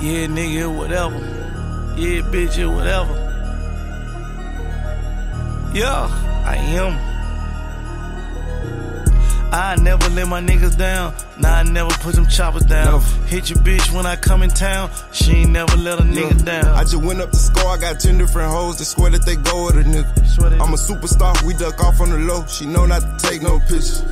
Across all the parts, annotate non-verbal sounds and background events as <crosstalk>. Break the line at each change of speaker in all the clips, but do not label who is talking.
Yeah, nigga, whatever. Yeah, bitch, whatever. Yeah, I am. I never let my niggas down. Nah, I never put them choppers down. Hit your bitch when I come in town. She ain't never let a nigga down.
I just went up the score, I got 10 different hoes that swear that they go with a nigga. I'm a superstar, we duck off on the low. She know not to take no pictures.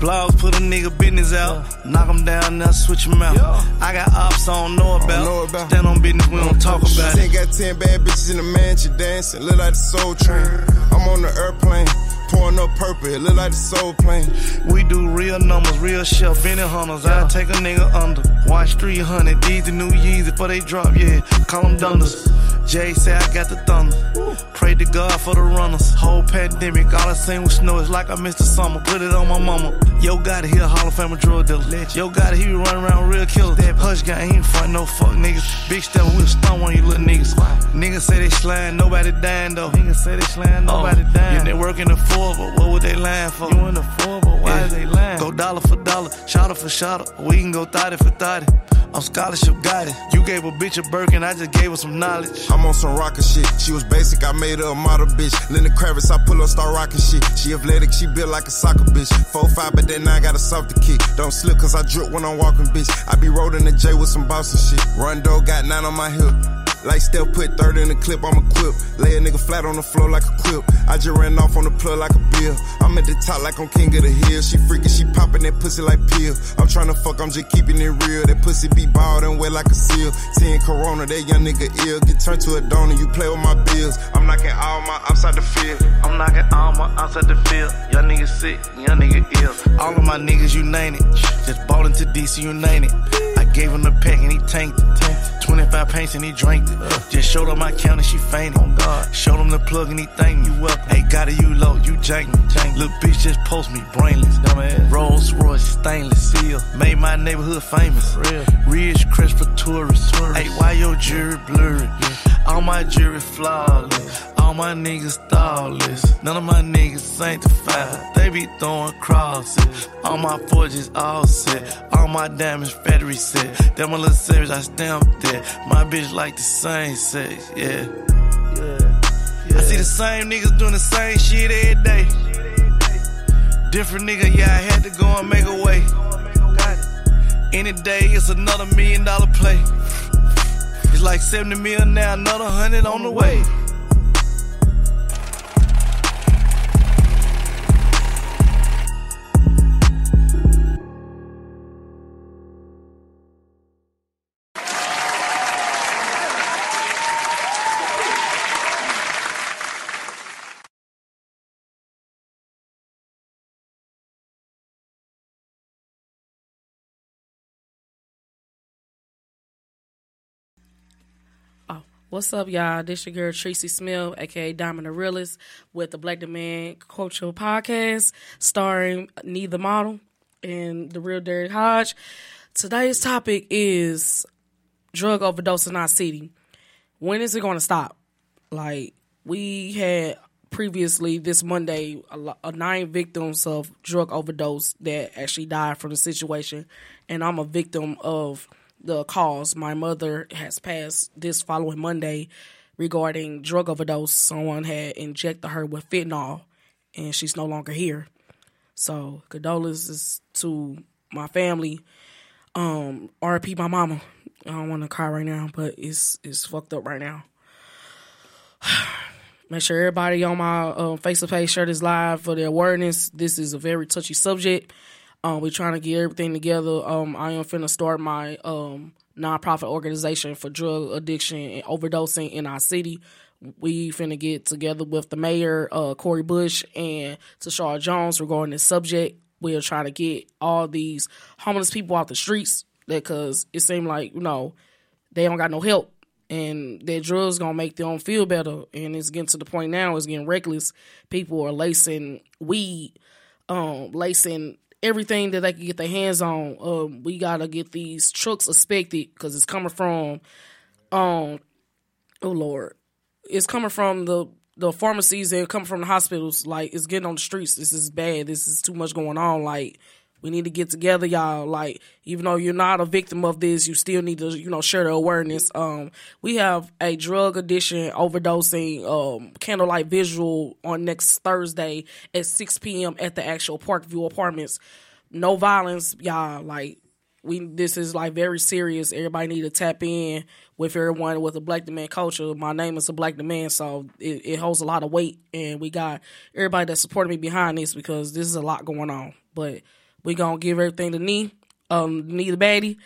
Blogs put a nigga business out. Knock him down, now switch him out. I got ops I don't know about.
know about.
Stand on business, we don't talk about
She
it.
got 10 bad bitches in the mansion dancing, look like the soul train. I'm on the airplane, pouring up purple, it look like the soul plane.
We do real numbers, real shit, Benny hunters. I take a nigga under. Watch 300, these the new Yeezy before they drop, yeah. Call them dunders. Jay say I got the thunder. Pray to God for the runners. Whole pandemic, all I seen was snow. It's like I missed the summer. Put it on my mama. Yo, got it, he a Hall of Fame drug dealer. Yo, got it, he be running around real killers. That hush guy, he ain't fight no fuck niggas. Big step, we'll stun on you little niggas. Niggas say they slaying, nobody dying though. Niggas say they slaying, oh, nobody dying. You work in the four, but what would they lying for? You in the four, but why is they lying? Go dollar for dollar, shotter for shotter. We can go thotty for thotty. I'm scholarship guided. You gave a bitch a Birkin, I just gave her some knowledge.
I'm on some rocker shit. She was basic, I made her a model bitch. Lenny Kravitz, I pull up, start rocking shit. She athletic, she built like a soccer bitch. 4-5, but then I got a softer kick. Don't slip cause I drip when I'm walking, bitch. I be rolling the J with some Boston shit. Rondo got nine on my hip. Like Steph put third in the clip, I'm equipped. Lay a nigga flat on the floor like a quip. I just ran off on the plug like a bill. I'm at the top like I'm king of the hill. She freaking, she popping that pussy like pill. I'm tryna fuck, I'm just keeping it real. That pussy be bald and wet like a seal. Seeing Corona, that young nigga ill. Get turned to a donor, you play with my bills. I'm knocking all my outside the field.
I'm knocking all my outside the field. Young nigga sick, young nigga ill. All of my niggas, you name it. Just bought into DC, you name it. Gave him the pack and he tanked it. 25 paints and he drank it. Just showed up my count and she fainted. On God. Showed him the plug and he thanked me. You up? Hey, got it, you low, you jank me. Little bitch just post me brainless. Dumbass. Rolls Royce, stainless seal. Made my neighborhood famous. Real. Ridge crest for tourists. Hey, why your jury blurry? All my jury flawless. All my niggas thoughtless. None of my niggas sanctified. They be throwing crosses. All my forges all set. All my diamonds factory set. Them a little savage, I stamped it. My bitch like the same sex, yeah. I see the same niggas doing the same shit every day. Different nigga, yeah, I had to go and make a way. Any day, it's another million dollar play. It's like 70 mil now, another hundred on the way.
What's up, y'all? This your girl Tracy Smith, aka Diamond the Realist, with the Black Demand Cultural Podcast, starring Neither Model and the real Derek Hodge. Today's topic is drug overdose in our city. When is it going to stop? Like we had previously this Monday, a, a uh, nine victims of drug overdose that actually died from the situation, and I'm a victim of the cause. My mother has passed this following Monday regarding drug overdose. Someone had injected her with fentanyl, and she's no longer here. So condolences to my family. Um, RP my mama. I don't want to cry right now, but it's it's fucked up right now. <sighs> Make sure everybody on my face to page share this live for the awareness. This is a very touchy subject. Um, we're trying to get everything together. Um, I am finna start my um, nonprofit organization for drug addiction and overdosing in our city. We finna get together with the mayor, uh, Cori Bush, and Tishaura Jones regarding this subject. We're trying to get all these homeless people off the streets because it seemed like you know they don't got no help and their drugs gonna make them feel better. And it's getting to the point now, it's getting reckless. People are lacing weed, um, lacing everything that they can get their hands on. Um, we gotta get these trucks inspected because it's coming from, um, oh lord, it's coming from the the pharmacies and coming from the hospitals. Like it's getting on the streets. This is bad. This is too much going on. Like we need to get together, y'all. Like, even though you're not a victim of this, you still need to, you know, share the awareness. Um, we have a drug addiction overdosing um, candlelight visual on next Thursday at 6 p.m. at the actual Parkview Apartments. No violence, y'all. Like, we this is like very serious. Everybody need to tap in with everyone with a black demand culture. My name is a black demand, so it, it holds a lot of weight, and we got everybody that supported me behind this because this is a lot going on. But we gonna give everything to knee, um, knee the baddie.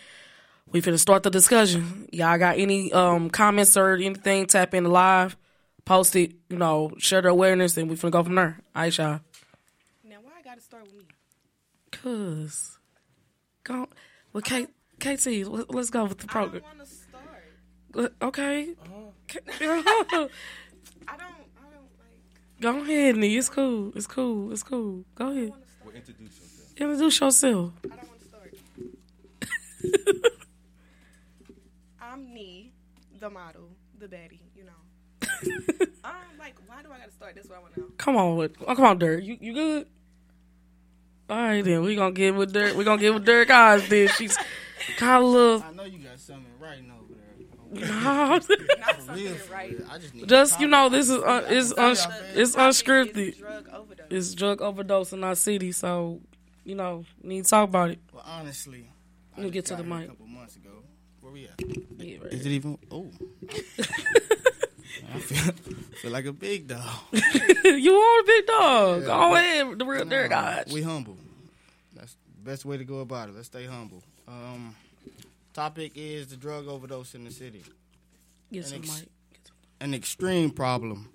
We finna start the discussion. Y'all got any um comments or anything? Tap in the live, post it. You know, share the awareness, and we finna go from there. All right, y'all.
Now, why I gotta start with me?
Cause, go. Well, K, KT, let, us go with the program.
I don't want to start.
Okay.
Uh-huh. <laughs> I don't. I don't like.
Go ahead, Nee. It's cool. It's cool. It's cool. Go ahead.
Well, introduce yourself.
Introduce yourself.
I don't want to start. <laughs> I'm Nee, the model, the baddie. You know. <laughs> I'm like, why do I gotta start? That's what I want to know.
Come on, with, oh, come on, Dirk. You you good? All right, then we gonna get with Dirk. We gonna get with Dirk Eyes. Then she's <laughs> kind of little.
I know you got something writing over there.
No.
Not something right.
I just need
Just you know, this is uh, it's uns- it's unscripted.
drug overdose.
It's drug overdose in our city, so you know, need to talk about it.
Well, honestly, I
Let me
just
get to the mic.
A couple months ago. Where we at?
Yeah, right.
Is it even? Oh, <laughs> I feel, feel like a big dog. <laughs>
you are a big dog.
Yeah,
Go ahead, the real
Nah,
Eyes.
We humble. That's the best way to go about it. Let's stay humble. Um, topic is the drug overdose in the city.
Get
an
some
ex-
mic.
An extreme problem.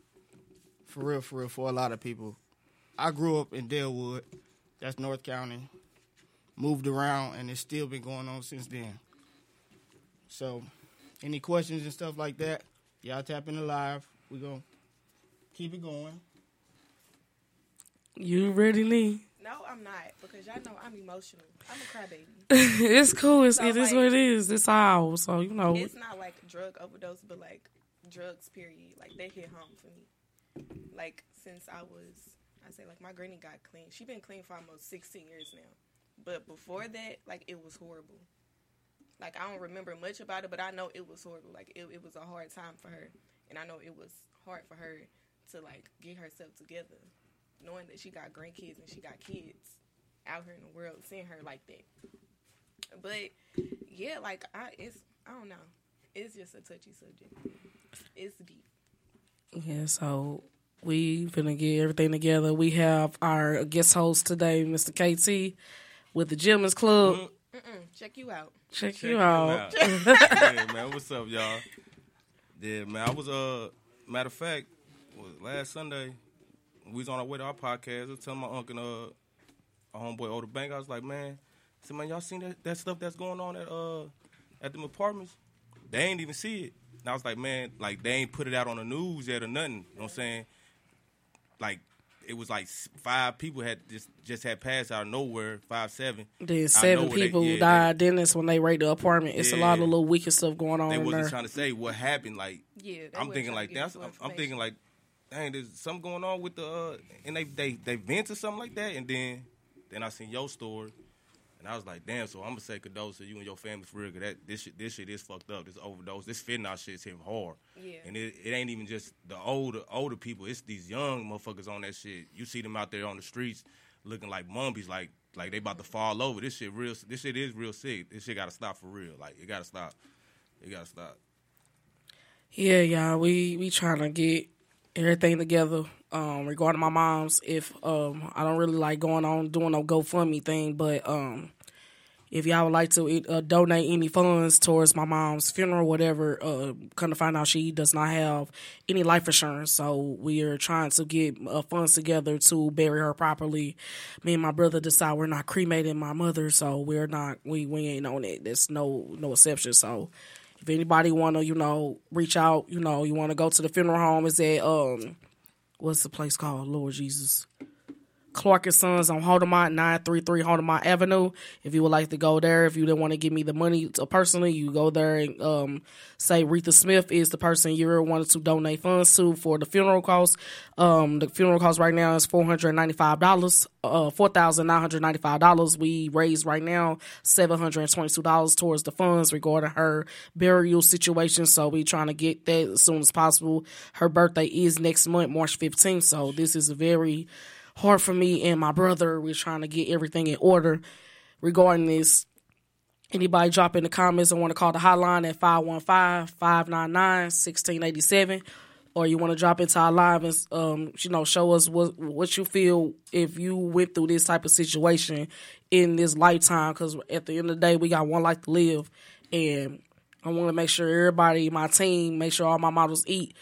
For real, for real, for a lot of people. I grew up in Dellwood. That's North County. Moved around, and it's still been going on since then. So, any questions and stuff like that, y'all tap in the live. we going to keep it going.
You ready, Lee?
No, I'm not because y'all know I'm emotional. I'm a crybaby. <laughs>
it's cool. It's,
So,
it is
like-
what it is. It's how. So you know.
It's not like drug overdose, but like drugs. Period. Like they hit home for me. Like since I was, I say like my granny got clean. She been clean for almost 16 years now. But before that, like it was horrible. Like I don't remember much about it, but I know it was horrible. Like it, it was a hard time for her, and I know it was hard for her to like get herself together, knowing that she got grandkids and she got kids out here in the world, seeing her like that. But yeah, like I, it's I don't know. It's just a touchy subject. It's deep.
Yeah, so we finna get everything together. We have our guest host today, Mr. KT, with the Gentlemen's Club.
Mm-mm, check you out.
Check,
Check
you
him
out. <laughs>
yeah, man. What's up, y'all? Yeah, man. I was uh, matter of fact, was last Sunday we was on our way to our podcast. I was telling my uncle, uh, our homeboy Older Bank. I was like, man, I said, man, y'all seen that, that stuff that's going on at uh at them apartments? They ain't even see it. And I was like, man, like they ain't put it out on the news yet or nothing. You know what I'm saying? Like it was like five people had just just had passed out of nowhere, five seven.
Then seven
nowhere, they-
people
yeah, they-
died. Then that's when they raid the apartment. It's a lot of little wicked stuff going on
they wasn't
there.
trying to say what happened. Like,
Yeah,
I'm thinking like
to
that's. I'm, I'm thinking like, dang, there's something going on with the, uh, and they they they vent or something like that, and then then I seen your story, And I was like, damn. So I'm gonna say condolences to you and your family for real. Cause that this shit, this shit is fucked up. This overdose, this fentanyl shit's hitting hard.
Yeah.
And it, it ain't even just the older older people. It's these young motherfuckers on that shit. You see them out there on the streets looking like mummies, like like they about to fall over. This shit real. This shit is real sick. This shit gotta stop for real. Like it gotta stop. It gotta stop.
Yeah, y'all. We we trying to get everything together um, regarding my mom's. If um, I don't really like going on doing no GoFundMe thing, but um, if y'all would like to uh, donate any funds towards my mom's funeral, whatever, uh, come to find out she does not have any life insurance. So we are trying to get uh, funds together to bury her properly. Me and my brother decide we're not cremating my mother, so we're not we we ain't on it. There's no no exception. So if anybody want to, you know, reach out, you know, you want to go to the funeral home, is at um, what's the place called? Lord Jesus. Clark and Sons on Hodiamont, 933 Hodiamont Avenue. If you would like to go there, if you didn't want to give me the money personally, you go there and um, say Retha Smith is the person you wanted to donate funds to for the funeral cost. Um, the funeral cost right now is $495, uh, $4,995. We raised right now $722 towards the funds regarding her burial situation. So we're trying to get that as soon as possible. Her birthday is next month, March 15th. So this is a very hard for me and my brother. We're trying to get everything in order regarding this. Anybody drop in the comments and want to call the hotline at 515-599-1687 or you want to drop into our live and um, you know show us what what you feel if you went through this type of situation in this lifetime because at the end of the day we got one life to live and I want to make sure everybody my team make sure all my models eat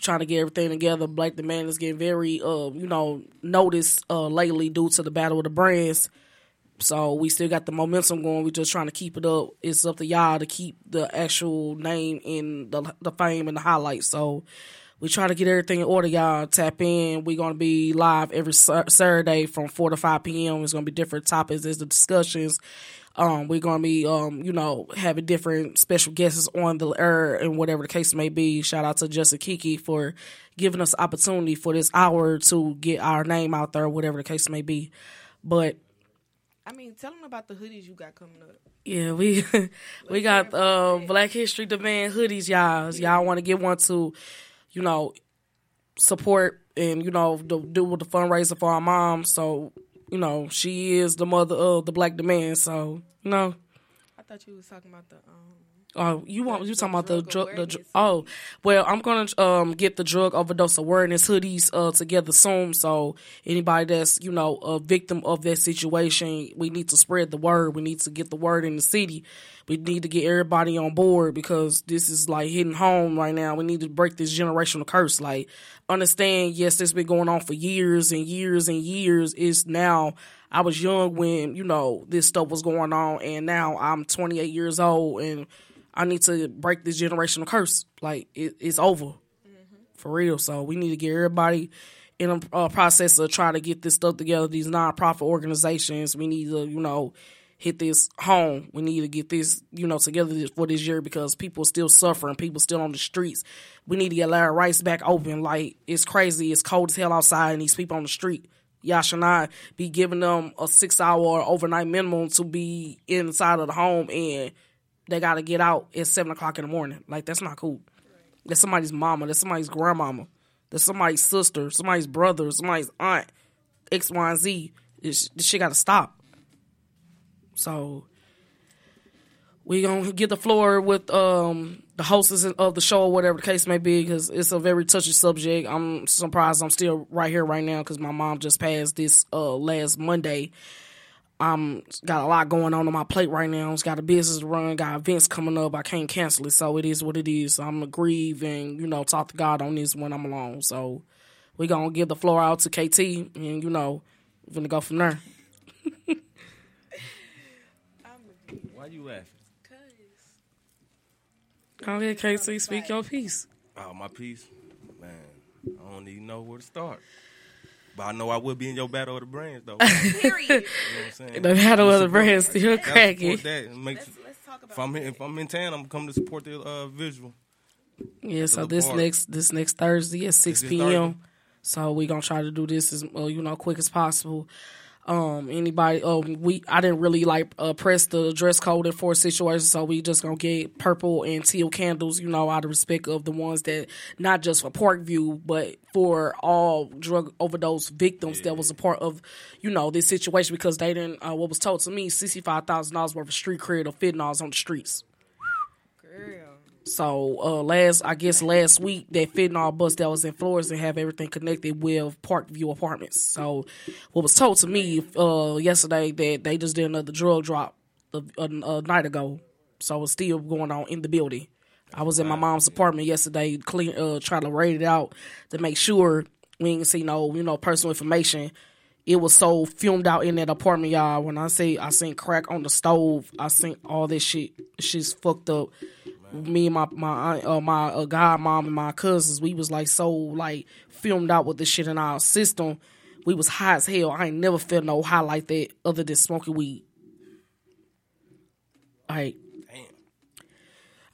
trying to get everything together. Black the Man is getting very, uh, you know, noticed uh, lately due to the battle of the brands. So we still got the momentum going. We're just trying to keep it up. It's up to y'all to keep the actual name in the the fame and the highlights. So we try to get everything in order. Y'all tap in. We're gonna be live every Saturday from four to five p.m. It's gonna be different topics. There's the discussions. Um, we're gonna be, um, you know, having different special guests on the air and whatever the case may be. Shout out to Justin Kiki for giving us opportunity for this hour to get our name out there, whatever the case may be. But
I mean, tell them about the hoodies you got coming up.
yeah, we <laughs> we got uh, Black History Demand hoodies, y'all. Y'all want to get one to, you know, support and you know do, do with the fundraiser for our mom. So you know she is the mother of the Black Demand. So know.
I thought you was talking about the um.
Oh, you want you talking about the drug? The, dr- oh, well, I'm gonna um get the drug overdose awareness hoodies uh together soon. So anybody that's you know a victim of that situation, we need to spread the word. We need to get the word in the city. We need to get everybody on board because this is like hitting home right now. We need to break this generational curse. Like, understand? Yes, it's been going on for years and years and years. It's now. I was young when you know this stuff was going on, and now I'm 28 years old and I need to break this generational curse. Like it, it's over for real. So we need to get everybody in a uh, process of trying to get this stuff together. These nonprofit organizations, we need to, you know, hit this home. We need to get this, you know, together for this year because people still suffering. People still on the streets. We need to get Larry Rice back open. Like it's crazy. It's cold as hell outside, and these people on the street. Y'all should not be giving them a six hour overnight minimum to be inside of the home and they got to get out at seven o'clock in the morning. Like that's not cool. That's somebody's mama. That's somebody's grandmama. That's somebody's sister. Somebody's brother. Somebody's aunt. X, Y, and Z. This, this shit got to stop. So we gonna get the floor with um the hostess of the show or whatever the case may be because it's a very touchy subject. I'm surprised I'm still right here right now because my mom just passed this uh last Monday. I'm got a lot going on on my plate right now. It's got a business to run, got events coming up. I can't cancel it, so it is what it is. I'm gonna grieve and you know talk to God on this when I'm alone. So we gonna give the floor out to KT and you know we're gonna go from there. <laughs>
Why you laughing?
Go ahead, KT. Speak your piece.
Oh, my piece, man. I don't even know where to start. But I know I will be in your battle of the brands, though. <laughs>
Period.
You know what I'm saying?
The battle of the brands still
Gotta
cracking.
that and make-
Let's, let's talk about
if I'm if I'm in town, I'm coming to support the uh, visual.
Yeah, so this
part.
next this next Thursday at six p.m. So we're gonna try to do this as well, you know, quick as possible. Um, anybody? Um, we I didn't really like uh, press the dress code in four situations, so we just gonna get purple and teal candles. You know, out of respect of the ones that not just for Parkview, but for all drug overdose victims that was a part of, you know, this situation because they didn't. Uh, what was told to me, sixty five thousand dollars worth of street cred of fentanyls on the streets. So uh, last, I guess last week, that fentanyl bus that was in Florida and have everything connected with Parkview Apartments. So what was told to me uh, yesterday that they just did another drug drop a, a, a night ago. So it's still going on in the building. I was in my mom's apartment yesterday, clean, uh, trying to raid it out to make sure we didn't see no, you know, personal information. It was so filmed out in that apartment, y'all. When I say I seen crack on the stove, I seen all this shit. Shit's fucked up me and my my uh, my uh, godmom and my cousins, we was like so like filmed out with this shit in our system. We was high as hell. I ain't never felt no high like that other than smoking weed. Like,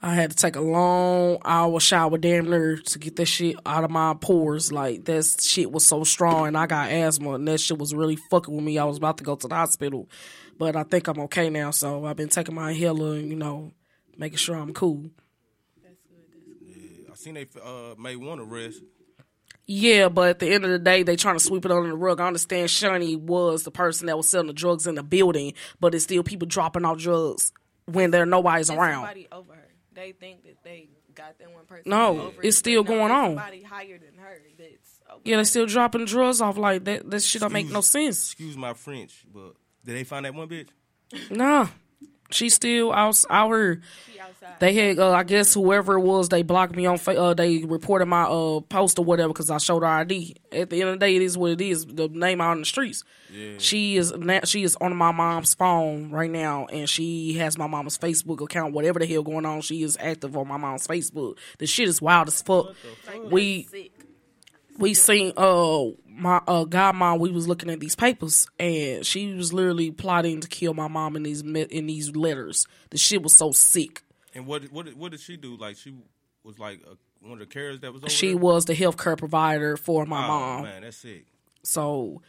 I had to take a long hour shower damn near to get that shit out of my pores. Like that shit was so strong, and I got asthma, and that shit was really fucking with me. I was about to go to the hospital, but I think I'm okay now. So I've been taking my inhaler, and you know, making sure I'm cool. That's good. That's good.
I seen they uh, made one arrest.
Yeah, but at the end of the day, they trying to sweep it under the rug. I understand Shani was the person that was selling the drugs in the building, but it's still people dropping off drugs when there nobody's
There's
around.
Somebody over her. They think that they got that one person.
No,
over
it's
it,
still
but no,
going
there's
on.
Somebody higher than her. That's okay.
Yeah, they're still dropping drugs off like that. That shit don't make no sense.
Excuse my French, but did they find that one bitch?
Nah, she's still out out here. They had, uh, I guess, whoever it was, they blocked me on. Fa- uh, they reported my uh, post or whatever because I showed her ID. At the end of the day, it is what it is. The name out in the streets. Yeah. She is na- she is on my mom's phone right now, and she has my mom's Facebook account. Whatever the hell going on, she is active on my mom's Facebook. The shit is wild as fuck. We we seen uh my uh godmom we was looking at these papers and she was literally plotting to kill my mom in these me- in these letters the shit was so sick
And what what did- what did she do? Like she was like a, one of the carriers that was over
she
there?
was the health care provider for my
oh,
mom
Man, that's sick.
so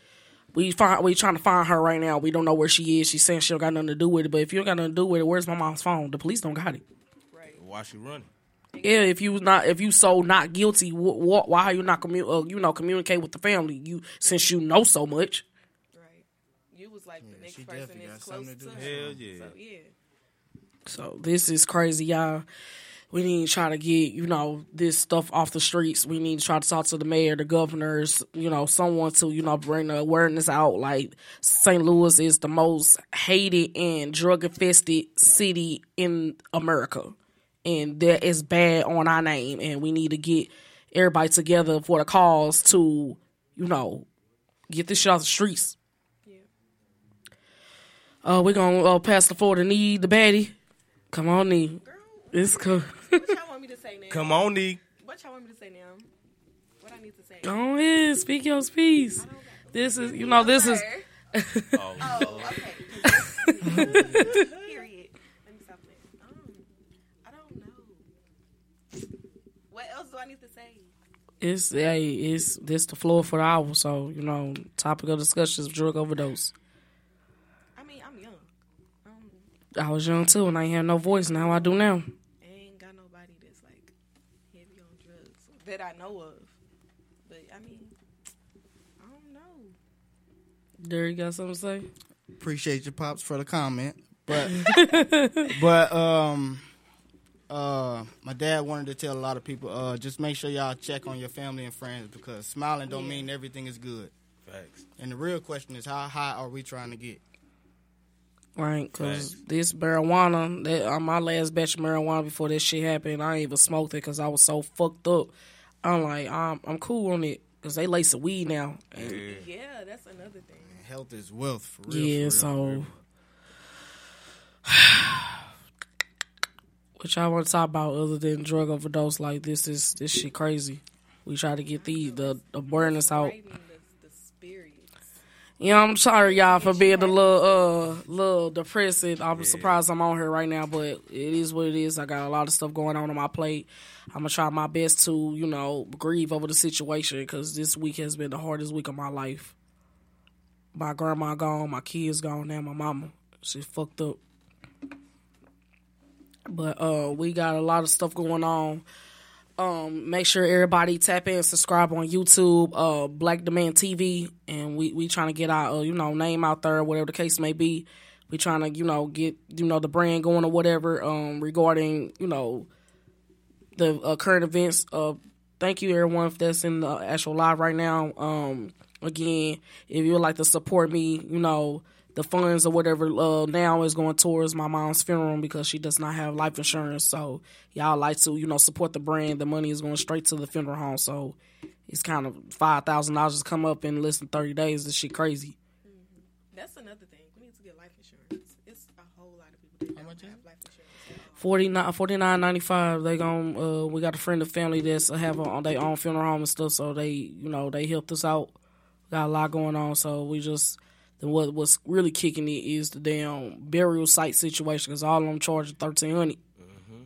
we find we trying to find her right now we don't know where she is she's saying she don't got nothing to do with it but if you don't got nothing to do with it where's my mom's phone the police don't got it Right.
Why she running?
Yeah, if you not if you so not guilty, wh- wh- why are you not commu- uh, you know communicate with the family? You since you know so much. Right.
You was like the next person
definitely
close to
to
her.
Hell yeah.
So yeah.
So this is crazy, y'all. We need to try to get you know this stuff off the streets. We need to try to talk to the mayor, the governors, you know, someone to you know bring the awareness out. Like St. Louis is the most hated and drug infested city in America, and that is bad on our name. And we need to get everybody together for the cause to you know get this shit off the streets. yeah. Uh, we're gonna uh, pass the floor to Need the baddie. Come on, Need. It's cool.
What y'all want me to say now? <laughs>
Come on, Nee.
What y'all want me to say now? What I need to say?
Go ahead, speak your piece. This is, you know, this is. <laughs>
Oh, okay. <laughs> Period. Let me stop there. Um, I don't know. What else do I need to say?
It's hey, it's this the floor for the hour. So you know, topic of discussion is drug overdose.
I mean, I'm young.
I was young too, and I ain't had no voice. Now I do now.
I ain't got nobody that's like heavy on drugs that I know of. But I mean, I don't know.
There you got something to say?
Appreciate your pops for the comment, but <laughs> but um uh my dad wanted to tell a lot of people uh just make sure y'all check on your family and friends because smiling don't
Yeah.
mean everything is good.
Facts.
And the real question is how high are we trying to get?
Right, because this marijuana, that on my last batch of marijuana before this shit happened, I ain't even smoked it because I was so fucked up. I'm like, I'm, I'm cool on it because they lace the weed now. And
Yeah, that's another thing.
Health is wealth for real.
yeah,
for real,
so
real. <sighs> <sighs> <sighs>
what y'all want to talk about other than drug overdose? Like this is this shit crazy. We try to get the the awareness out. You know, I'm sorry y'all for being a little uh little depressing. I'm surprised I'm on here right now, but it is what it is. I got a lot of stuff going on on my plate. I'm gonna try my best to you know grieve over the situation because this week has been the hardest week of my life. my grandma gone, my kids gone now, my mama. She fucked up. But uh we got a lot of stuff going on. Um, make sure everybody tap in, subscribe on YouTube, uh, Black Demand TV, and we we trying to get our uh, you know name out there, whatever the case may be. We trying to you know get you know the brand going or whatever. Um, regarding you know the uh, current events. Uh, thank you everyone that's in the actual live right now. Um, again, if you would like to support me, you know the funds or whatever uh, now is going towards my mom's funeral because she does not have life insurance. So y'all like to you know support the brand. The money is going straight to the funeral home. So it's kind of five thousand dollars to come up in less than thirty days. This shit crazy.
That's another thing. We need to get life insurance. It's a whole lot of people that don't have life insurance.
49 49.95 they gon' uh we got a friend of family that's have on their own funeral home and stuff so they you know they helped us out got a lot going on so we just then what what's really kicking it is the damn burial site situation because all of them charging 1300 mm-hmm.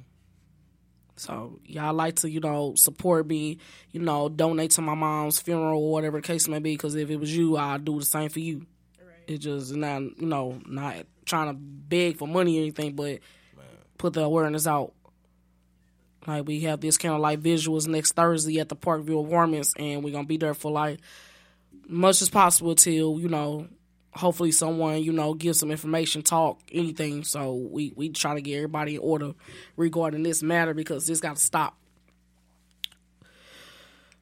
so y'all like to you know support me you know donate to my mom's funeral or whatever the case may be because if it was you i'd do the same for you. It's just not you know not trying to beg for money or anything but put the awareness out. Like we have this kind of like visuals next Thursday at the Parkview Apartments, and we're gonna be there for like much as possible till you know, hopefully someone you know give some information, talk anything. So we we try to get everybody in order regarding this matter because this got to stop.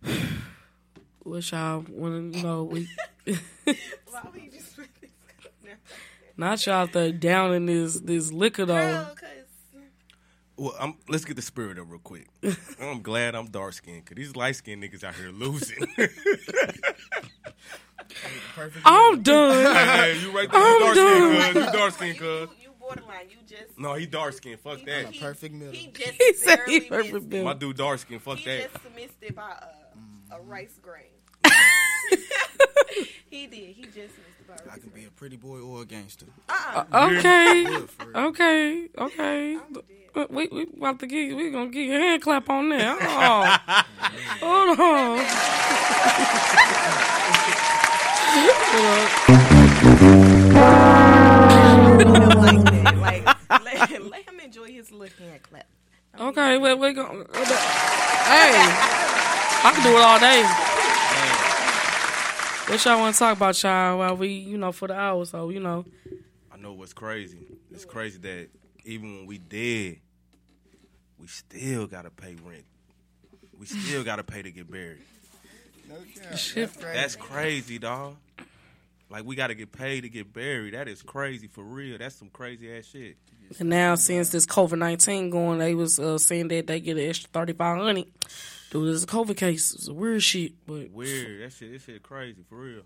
<sighs> Wish y'all when you know we.
Why would you just put this?
Not y'all there down in this this liquor though.
Well, I'm, let's get the spirit up real quick. <laughs> I'm glad I'm dark skinned because these light skinned niggas out here losing. <laughs>
I'm done. <laughs>
hey, you right there. You
I'm
dark
done.
skinned, cuz. You dark skin, cuz.
You borderline. You just.
No, he dark skinned. Fuck that.
he-
perfect middle.
He just
He said he perfect middle.
My dude dark skin. Fuck
He
that.
He just missed it by a, a rice grain. <laughs> <laughs> he did. He just missed it by a
I can be a pretty boy or a gangster.
Uh-uh.
Okay,
Yeah, <laughs>
okay, okay. Uh, We we about to get we gonna get a hand clap on there. Oh, hold on.
like that. Like, let, let him enjoy his little hand clap.
Okay, we we gonna. Hey, I can do it all day. What y'all want to talk about, y'all? While we, you know, for the hour, so you know.
I know what's crazy. It's crazy that even when we dead, we still gotta pay rent. We still gotta pay to get buried.
No cap.
Shit.
That's crazy.
That's crazy, dog. Like we gotta get paid to get buried. That is crazy for real. That's some crazy ass shit.
And now since this COVID nineteen going, they was uh, saying that they get an extra thirty five hundred. Dude, this is a COVID case. It's a weird shit, but
Weird. That shit. This shit crazy for real.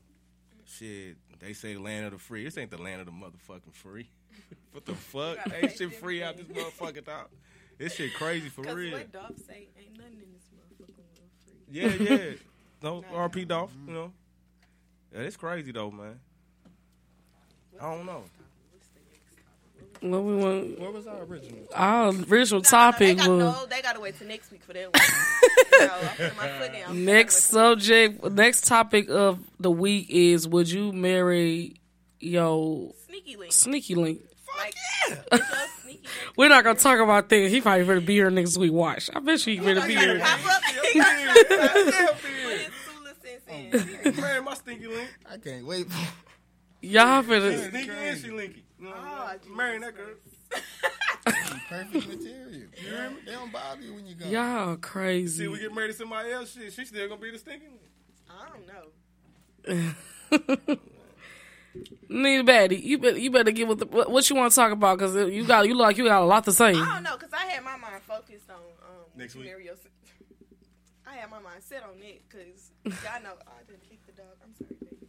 Shit. They say the land of the free. This ain't the land of the motherfucking free. <laughs> what the fuck? Ain't <laughs> shit free out this motherfucking top. This shit crazy for <laughs> real.
what Dolph say, ain't nothing in this motherfucking world free.
Yeah, yeah. No, RP Dolph, you know. Yeah, it's crazy though, man. I don't know.
What we want?
What was our original?
Our original
No, no, they
topic
got,
was
no, they gotta wait till next week for that one. no, I'm putting my foot down.
next subject. Next topic of the week is: Would you marry yo
Sneaky link.
sneaky link?
Like, it's your sneaky link.
We're not gonna talk about that. He probably better be here next week. Watch. I bet you he better be here.
Pop up. He got to put his two cents oh, in.
Man, my stinky link.
I can't wait. For
Y'all better.
Stinky and she linky. You know,
Oh,
marrying that girl. <laughs>
perfect material. You hear me? They don't bother you when you go.
Y'all crazy.
See, we get married to somebody else. Shit, she still gonna be the stinking link.
I don't know. <laughs>
Need Batty, you better you better get with the, what, what you want to talk about because you got you look like you got a lot to say.
I don't know, because I had my mind focused on um,
Next week.
Mario. I had my mind set on it because y'all know. Oh, I didn't kick the dog. I'm sorry, baby.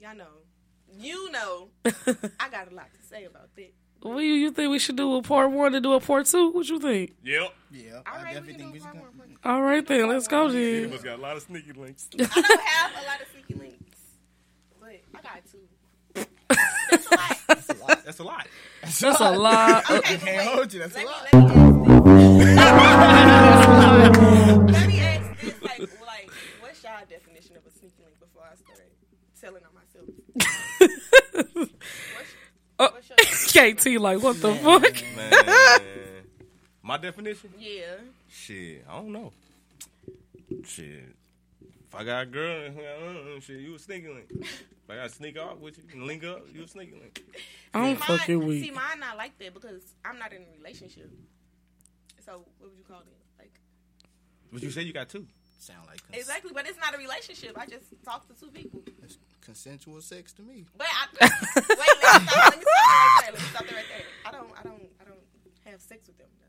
Y'all know. You know. <laughs> I got a lot to say about that.
What you, you think we should do a part one and do a part two? What you think?
Yep.
Yeah,
All
I
we
definitely
can
think
do
we should
part
go.
one. part.
All right then, let's go
She
then.
must got a lot of sneaky links.
I don't have a lot of sneaky links, but I got two. That's a lot. <laughs>
That's a lot. That's a lot.
That's a lot. <laughs>
Okay,
I can't
wait.
hold you. That's
let
a
me,
lot.
Let me ask this. let me ask this. Like, like, what's y'all definition of a sneaky link before I start telling on myself.
Oh, <laughs> KT, like, what the fuck?
Man. My definition?
Yeah.
Shit, I don't know. Shit. If I got a girl, <laughs> shit, you a sneaky link. If I got to sneak off with you and link up, you a sneaky link.
I'm
see,
fucking
mine,
weak.
See, mine not like that because I'm not in a relationship. So what would you call it? Like
But you said you got two.
Sound like
exactly, but it's not a relationship. I just talk to two people.
It's consensual sex to me.
But I wait, let me stop, let me stop there right there. Let me stop there right there. I don't, I don't, I don't have sex with them. No.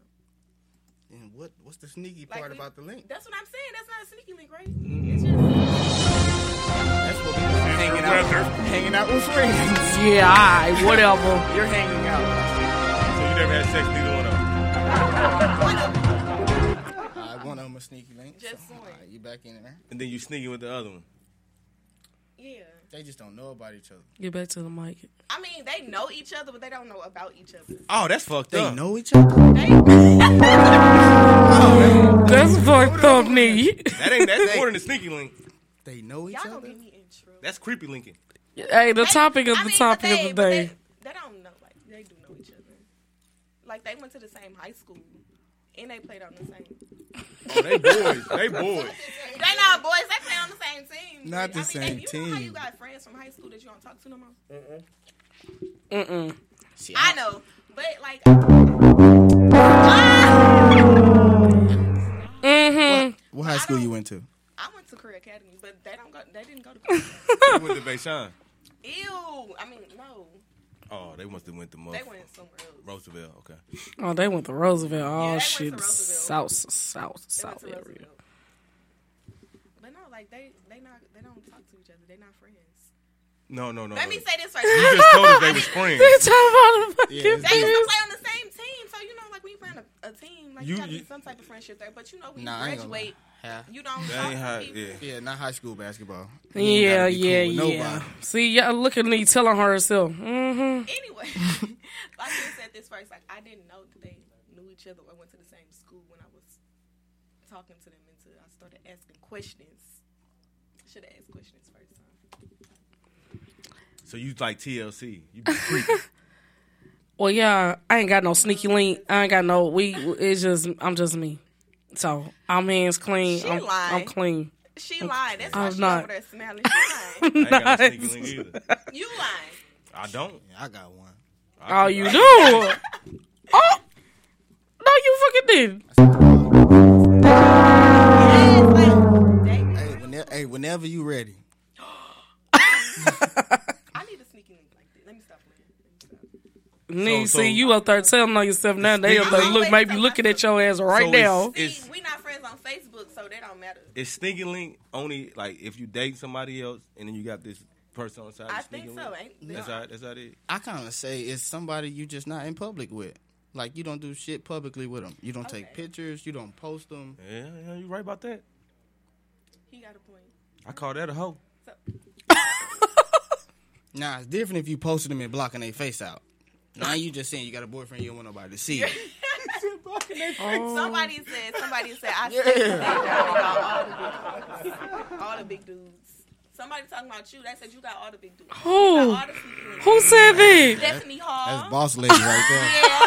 And what what's the sneaky
Like
part
we-
about the link?
That's what I'm saying. That's not a sneaky link, right?
Mm-hmm.
It's just
That's what we hanging out, hanging out with friends. <laughs>
Yeah, alright, whatever.
You're hanging out.
So you never had sex with either one of them?
One of them a sneaky link.
Just
so,
one.
alright, you back in there.
And then you sneaking with the other one.
yeah.
They just don't know about each other.
Get back to the mic.
I mean, they know each other, but they don't know about each other.
Oh, that's fucked
They
up.
know each <laughs> other.
Oh, that's fucked up, nigga.
That ain't that's more than a sneaky link.
They know each
Y'all gonna
other.
get me in trouble.
That's creepy linking.
Hey, the topic of
I
the
mean,
topic
they,
of the day.
They, they don't know. Like they do know each other. Like they went to the same high school, and they played on the same.
Oh, they boys. They boys. <laughs>
They not boys. They play on the same team.
Not the
I mean,
same
they, you know how you got friends from high school that you don't talk to no more.
Mm-mm.
See,
I know, but like. Ah! <laughs>
Mm-hmm.
What high school you went to?
I went to Career Academy, but they don't go. They didn't go to. Career
They went to Bayshawn.
Ew. I mean, no.
Oh, they must have went to
They
motherfucker.
went somewhere else.
Roosevelt. Okay.
Oh, they went to Roosevelt.
Yeah,
Oh,
they went
shit.
to Roosevelt.
South, south,
They went
south
to
area.
Roosevelt. But no, like they they not they don't talk to each other. They not friends.
No, no, no.
Let
no.
me say this first.
You just told us they was <laughs> friends.
They talking about the
Yeah,
They used to play on the same team, so you know, like when you play on a, a team, like you,
You-
gotta
you-
be some type of friendship there. But you know, when
Nah, I
you
ain't gonna
graduate,
lie. Ha-
you don't
That ain't
to
how.
people.
Yeah.
Yeah, not high school basketball. You
Yeah,
ain't cool
yeah, yeah.
nobody.
See, y'all look at me telling her herself. Mm-hmm.
Anyway, <laughs> <laughs> like I said this first, like I didn't know that they knew each other or went to the same school when I was talking to them until I started asking questions. Should have asked questions first time.
So you like TLC? You be creepy. <laughs>
Well, yeah, I ain't got no sneaky link. I ain't got no. We. It's just I'm just me. So I'm hands clean.
She
I'm, I'm clean.
She lied. That's why
I'm
she
not.
over there smiling. She lying. <laughs>
I ain't got no sneaky link either.
you lying.
I don't.
Yeah, I got one.
I
Oh, you
I-
do? oh, no, you fucking did.
Yes, like, they,
Hey, whenever, hey, whenever you ready. <laughs>
I need a sneaky link like that. Let me stop playing. Let me stop.
Need
so-
see you up there telling on yourself now. They up there look, maybe looking at your ass right
So
now.
it's-
See, we not friends on Facebook, so that don't matter.
It's sneaky link only like if you date somebody else and then you got this person on the side?
I
of sneaky
think so.
link?
Ain't
That's how. That's how it is.
I kind of say it's somebody you just not in public with. Like you don't do shit publicly with them. You don't take pictures. You don't post them.
Yeah, yeah, you right about that.
He got a point.
I call that a hoe. <laughs>
Nah, it's different if you posted them and blocking their face out. Now you just saying you got a boyfriend you don't want nobody to see. it. <laughs> <laughs>
Somebody said, somebody said, I said today you got all the big dudes. All the big dudes. Somebody talking about you. They said you got all the big dudes. You
Who?
got all the sneaky.
Who said that?
Stephanie Hall.
That's boss lady right there. <laughs>
Yeah,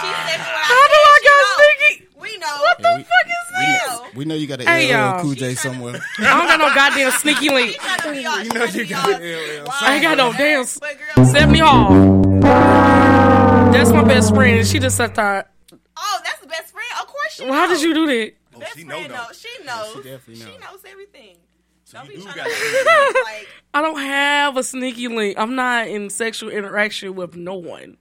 she said what
How do I
I
got
She
sneaky?
We know.
What the
Yeah, we-
fuck is
We
this?
know, we know you got an
Hey,
LL. Cool J somewhere.
I don't got no goddamn sneaky link.
trying to be all,
You know you got
it.
LL
I ain't got no damn s-
But girl,
70 Hall. That's my best friend. And She just sat there.
oh, that's the best friend. Of course she
Well, how did you do that?
Oh,
Best
she know
friend
though.
knows. She knows.
she definitely knows.
She
knows.
knows everything.
So
Don't be
do
trying to like.
I don't have a sneaky link. I'm not in sexual interaction with no one.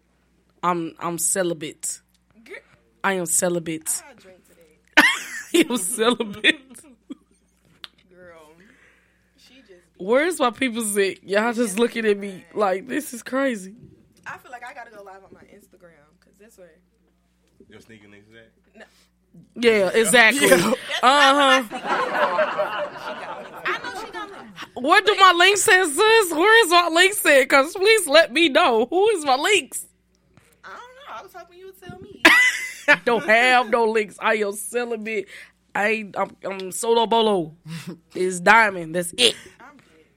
I'm I'm celibate.
Girl,
I am celibate.
I drink today. <laughs>
I am celibate.
Girl, she just.
Where's my people at? Y'all just looking at me like this is crazy.
I feel like I gotta go live on my Instagram because that's where.
Your sneaky links is that?
No,
Yeah, exactly.
that's
Uh huh.
what I, got links. I know she got links.
Where do my links at, sis? Where is my links at? Cause please let me know who is my links.
I don't know. I was hoping you would tell me. <laughs>
I don't have no links. I am celibate. I ain't, I'm, I'm solo bolo. It's diamond. That's it.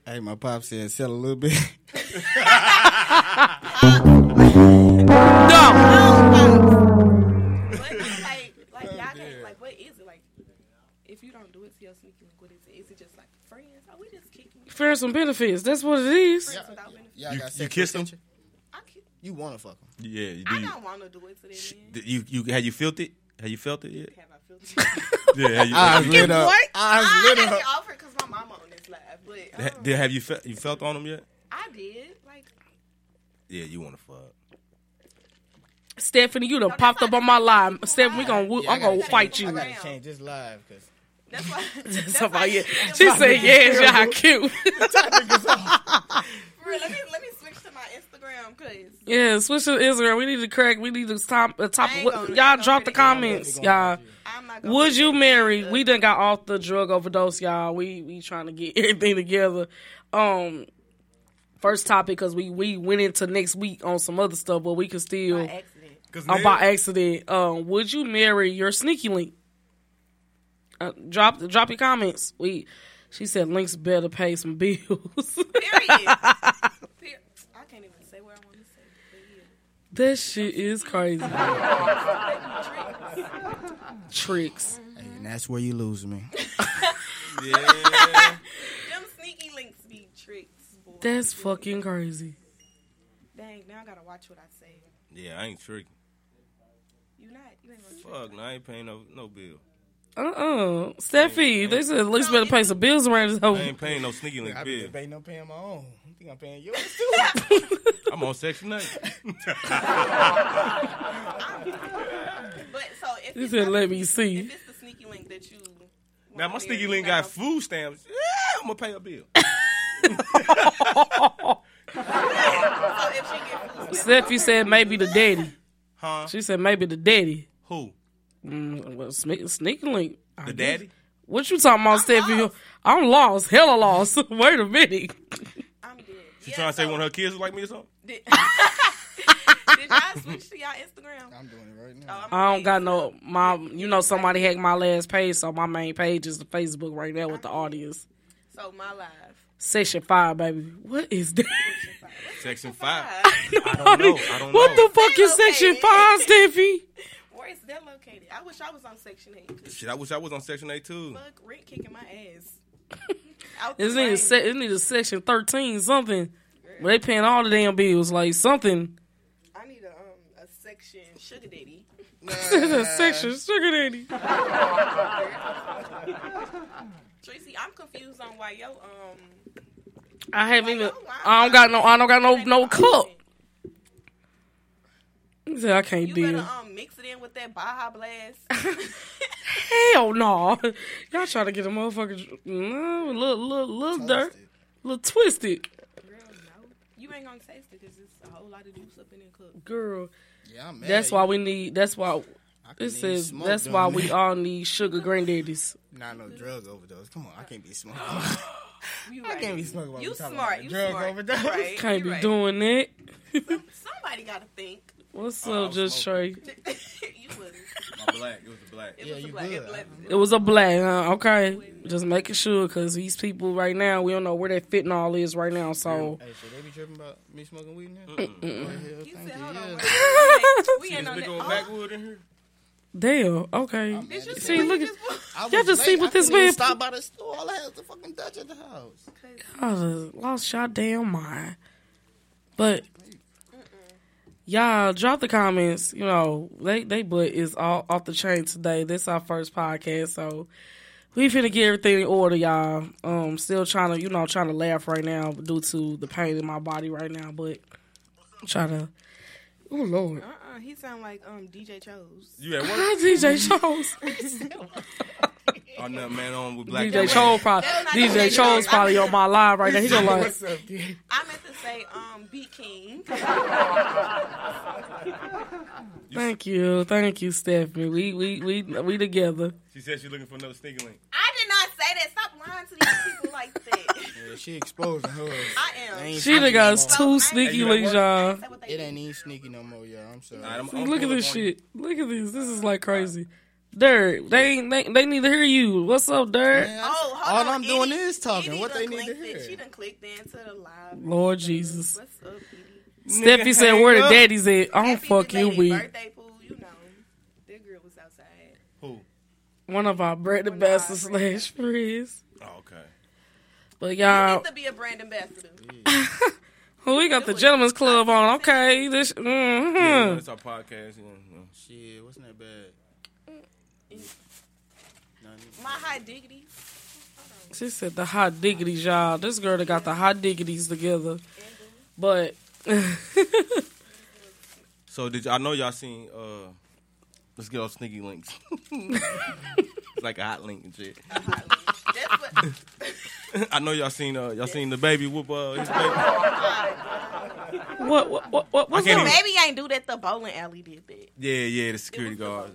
Hey, my pop said sell a little bit. <laughs>
But you don't do it to your what is it? Is it just like friends? Are we just kicking?
Fair some benefits. That's what it is.
Friends without benefits?
Y'all
You-
got
you
sexual
kissed 'em?
You want to fuck him?
Yeah, you
I
do.
don't want to do it to them. man.
You, you, you, have you felt it? Have you felt it yet?
Have I felt it? <laughs>
Yeah, have you,
Eyes lit up.
What?
Eyes
I
lit
gotta
up.
get offered because my mama on this live, but
Ha-
um,
did- have you felt you felt on them yet?
I did. Like,
Yeah, you want to fuck.
Stephanie, you done popped up on my live. Stephanie, we gonna,
Yeah, I
I'm gonna fight you.
I gotta change this live because
that's why. <laughs> That's
Somebody-
why <laughs>
yeah. She said, "Yes, y'all cute." <laughs>
For real, let me let me switch to my Instagram because
Yeah, switch to Instagram. We need to crack. We need to top. Uh, top what,
gonna-
y'all drop the
gonna fit
comments, y'all.
I'm not
Would you
it in.
marry? We done got off the drug overdose, y'all. We we trying to get everything together. Um, first topic because we we went into next week on some other stuff, but we can still
By accident.
uh, by accident. Um, would you marry your sneaky link? Uh, drop drop your comments. We she said links better pay some bills. <laughs>
Period. Period. I can't even say where I want to say. But yeah.
that shit is crazy. <laughs> Tricks.
Hey, and that's where you lose me. <laughs>
Yeah.
Them sneaky links be tricks, boy.
That's fucking crazy.
Dang, now I gotta watch what I say.
yeah, I ain't tricking.
You not? You ain't gonna trick.
Fuck, no, I ain't paying no no bill.
Uh uh Steffi, they said at least better pay some bills around this
I ain't paying no sneaky link
I
bill.
be paying no paying my own. You think I'm paying yours too? <laughs> <laughs>
I'm on section eight. <laughs>
But so if
He
it's
said,
not-
"Let me see."
If it's the sneaky link that you
now my sneaky link got food stamps. Yeah, I'm gonna pay a bill.
So if she get food stamps,
Steffi said maybe the daddy.
Huh?
She said maybe the daddy.
Who?
Mm, well, sneak, sneaky link. I
The
guess.
daddy?
What you talking about, Steffi? I'm lost. Hella lost. <laughs> Wait a minute.
I'm dead.
She
Yeah,
trying to say one of her kids was like me or something?
Did, <laughs> did y'all switch to y'all Instagram?
I'm doing it right
Oh,
now.
I'm
I don't got no my. You know somebody hacked my last page, so my main page is the Facebook right now with the audience.
So my live.
Section five, baby. What is that?
Section five. I don't know. I don't
what
know.
the fuck is section five, Steffi? <laughs>
Where is that located? I wish I was on Section 8. 'cause
Shit, I wish I was on section eight too.
Fuck, rent kicking my ass. <laughs> Out the
It's need a se- it need a section thirteen something. But they paying all the damn bills, like something.
I need a um a section sugar daddy.
a <laughs> section sugar daddy. <laughs>
Tracy, I'm confused on why yo um
I haven't even. I don't got no. I don't got no no cup. He said I can't
you
deal.
better um mix it in with that Baja Blast. <laughs>
Hell no. Y'all trying to get a motherfucker no, a little little little dirt, little twisted.
Girl, no. You ain't gonna taste it because it's a whole lot of juice up in that cup.
Girl,
Yeah, I'm mad.
that's why
you.
we need. That's why
couldn't
it says. That's
doing
why we
that. <laughs>
all need sugar granddaddies.
Not no drug overdose. Come on, I can't be smoking.
You <laughs>
I can't be smoking. while
You
talking
smart.
about
You
drug
smart.
overdose.
Right.
Can't
you
be
right.
doing that.
Somebody gotta think.
What's
Oh,
up, uh,
was
just Trey? <laughs>
you was.
My black. It was a black.
It
Yeah,
was a
you
black.
good.
It
was a black. Huh? Okay, just making sure because these people right now we don't know where that fentanyl is right now. So
Hey, should they be tripping about me smoking weed now?
You
Hell,
said,
thank
hold
you.
on.
Yeah. <laughs>
We
See
ain't
this
on
big
that. Oh,
backwood in here?
damn. Okay.
Did
See,
see?
look at Y'all
was
just see what
I
this man-
Stop by the store. All I had was the fucking Dutch at the house.
y'all done lost y'all damn mind. But y'all drop the comments. You know they they butt is all off the chain today. This our first podcast, so we finna get everything in order, y'all. Um, still trying to you know trying to laugh right now due to the pain in my body right now, but I'm trying to. Oh Lord,
Uh-uh, he sound like um DJ Chose.
You at work? <laughs>
Hi, DJ Chose. <laughs> <laughs>
Oh, no, man, on with black.
DJ Chose probably
That was not
DJ
DJ
Chose probably on my live right now. He gonna like.
What's up, kid?
I meant to say um Beat King. <laughs>
Thank you, thank you, Stephanie. We we we we together.
She said she's looking for another sneaky link.
I did not say that. Stop lying to these people like that.
Yeah, she exposing her.
I am.
She done got
no more.
two sneaky links, y'all.
It ain't even sneaky no more, y'all. I'm sorry.
All right, I'm- I'm
look at this
up on you.
shit. Look at this. This is like crazy. Derek, they ain't they, they need to hear you. What's up, Derek?
Oh, hold
All
on.
I'm doing is talking.
Edie
What they need to
clicked it.
hear?
She done clicked into the live.
Lord Jesus.
What's up, Edie?
Steffi said,
hang
"Where the
up.
daddy's at?" I don't fuck you, we.
birthday pool, you know. That girl was outside.
Who?
One of our brand ambassadors slash friends.
Oh, okay.
But
y'all
y'all,
need to be a brand ambassador. <laughs>
well, we got the gentleman's club on. Okay, this.
Yeah,
Mm-hmm.
it's our podcast. You know.
Shit, wasn't that bad?
My high diggity.
She said the hot diggities, y'all. This girl that got the hot diggities together. But <laughs>
So did y- I know y'all seen? uh Let's get off sneaky links. it's <laughs> like a hot link and shit.
That's what. <laughs>
I know y'all seen. uh Y'all seen the baby whoop uh, his baby.
what what what what what's
can't
up?
even-
Baby ain't do that. The bowling alley did that.
Yeah, yeah, the security guard.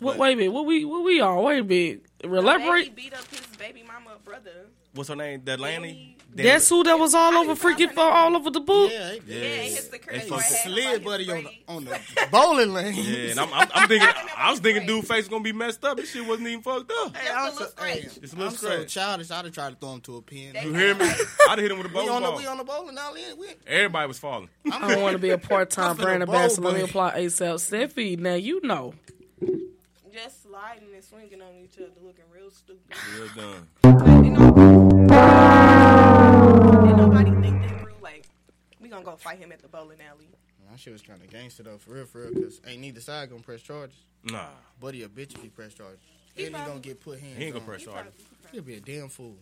What, wait a minute. What we what we on? Wait a minute.
Baby
Elaborate.
beat up his baby mama brother.
What's her name? Delaney.
That's who that was all over freaking for all over the book.
Yeah,
Yeah,
Yeah, his security
They
guard
fucked
had him
slid buddy on the on the bowling lane.
Yeah, and I'm, I'm, I'm thinking. <laughs> I was thinking, dude, face gonna be messed up. This shit wasn't even fucked up.
Hey, I'm
a little
so, hey,
scratch.
It's a little
I'm so
scratch.
childish. I'd have tried to throw him to a pin.
You hear me? <laughs> I'd hit him with a bowling
We
bowling
on the we on the bowling alley. We,
Everybody was falling.
I don't want to be a part time brand ambassador. Let me apply ASAP. Steffi, now you know.
Just sliding and swinging on each other, looking real stupid.
Real done.
Like, you know, did nobody think that through? Like, we gonna go fight him at the bowling alley.
My shit was kind of gangster though, for real, for real. Cause ain't neither side gonna press charges.
Nah,
Buddy a bitch if he press charges.
He
and he gonna get put hands
he ain't gonna
on.
press charges.
He'll be a damn fool.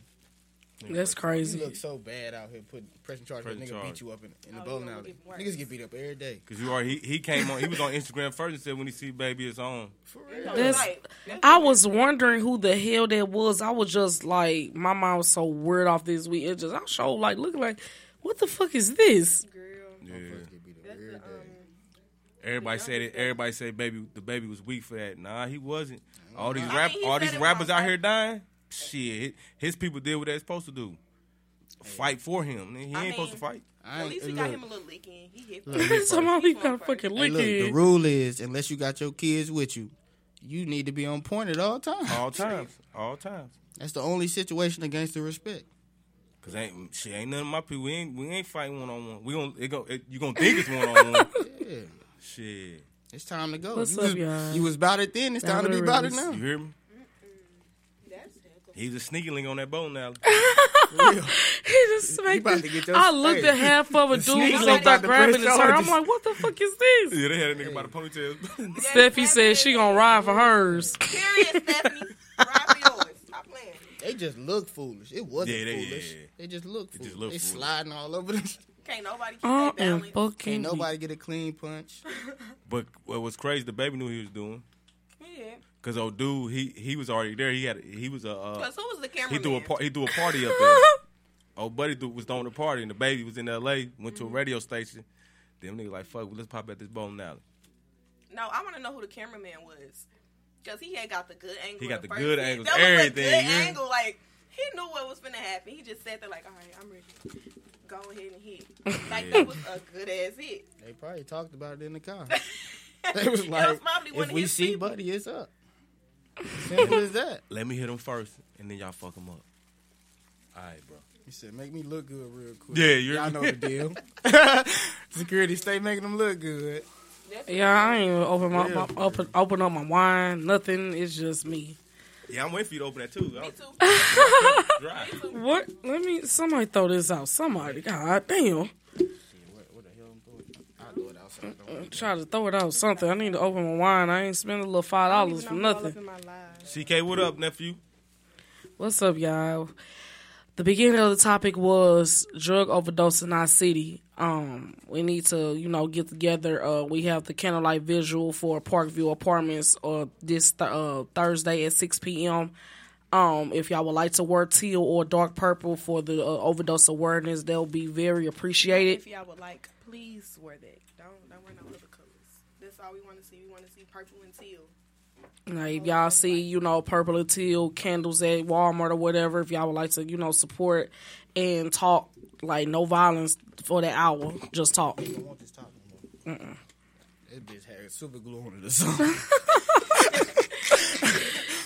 That's
He
crazy.
look so bad out here putting pressing charges.
Pressing
Nigga
charge.
beat you up in, in the
Oh,
bowling
you
alley.
get.
Niggas get beat up every day.
Cause you are he, he came on. He was on Instagram first and said when he see baby it's on.
For real.
That's, I was wondering who the hell that was. I was just like, my mind was so weird off this week. It just, I showed like, looking like, what the fuck is this?
girl.
Yeah.
Get beat up every day.
Everybody said it. Everybody said baby the baby was weak for that. Nah, he wasn't. All these
I
rap, all these rappers out here dying. Shit, his people did what they're supposed to do. Fight for him. He ain't
I
supposed to fight.
I
At
ain't,
least he
look,
got him a little lick in. He hit.
Look, <laughs>
first.
he
Somehow he
He
got
went
fucking
Hey, look, the rule is unless you got your kids with you, you need to be on point at all times.
All <laughs> times, all times.
That's the only situation against the respect.
Cause ain't shit ain't none of my people. We ain't we ain't fighting one on one. We gon' it go it, you gonna think it's one on one.
Yeah,
Shit,
it's time to go.
What's
you
up,
was,
y'all?
You was about it then. It's time to be about it now.
you hear me?
That's heckle.
He's a sneaky link on that bowling alley.
Real.
He just smacked it.
to get your
I looked at half of a dude
sneaky
was
link
up there
about to
grabbing his hair. I'm like, what the fuck is this?
yeah, they had a nigga by the ponytail. <laughs>
Steffi said she gonna ride for hers. <laughs>
Period, Stephanie. Ride for yours. Stop playing.
They just look foolish. It wasn't
Yeah, they-
foolish.
yeah.
They just look
They
foolish.
just look
they
foolish.
sliding all over the.
Can't nobody keep
I
their balance.
Can't nobody get a clean punch. <laughs>
but what was crazy, the baby knew he was doing.
Yeah.
Cause old dude, he he was already there. He had he was a uh,
Cause who was the
he threw a par- he threw a party up there. <laughs> old buddy threw, was throwing a party, and the baby was in L.A. Went to a radio station. Them niggas like fuck, let's pop at this bowling alley.
No, I want to know who the cameraman was. Cause he had got the good angle.
He got
the
the good
angle.
angles,
That was a
everything,
good
yeah.
angle. Like he knew what was gonna happen. He just sat there like, all right, I'm ready. Go ahead and hit. <laughs> Like that was a good ass hit.
They probably talked about it in the car. <laughs> They was like,
was
if we see
people.
Buddy, it's up. Simple as that.
Let me hit him first, and then y'all fuck him up. All right, bro.
He said, "Make me look good real quick."
Yeah, you're-
y'all know the <laughs> deal. Security stay making them look good.
Yeah, I ain't even open my, my open open up my wine. Nothing. It's just me.
Yeah, I'm waiting for you to open that too.
Me too. <laughs>
Dry.
What? Let me. Somebody throw this out. Somebody. God damn.
What, what the hell I'm doing? I'll do it outside.
Try to throw it out. Something. I need to open my wine. I ain't spending a little five dollars for
know who all
nothing.
up in my live.
CK, what up, nephew?
What's up, y'all? The beginning of the topic was drug overdose in our city. Um, we need to, you know, get together. Uh, we have the candlelight visual for Parkview Apartments uh, this th- uh, Thursday at 6 p.m. Um, if y'all would like to wear teal or dark purple for the uh, overdose awareness, they'll be very appreciated.
If y'all would like, please wear that. Don't don't wear no other colors. That's all we want to see. We want to see purple and teal.
Now, if y'all see, you know, purple and teal candles at Walmart or whatever, if y'all would like to, you know, support and talk, like no violence for that hour, just talk.
I don't want this top no more. That bitch had super glue on it or something. <laughs>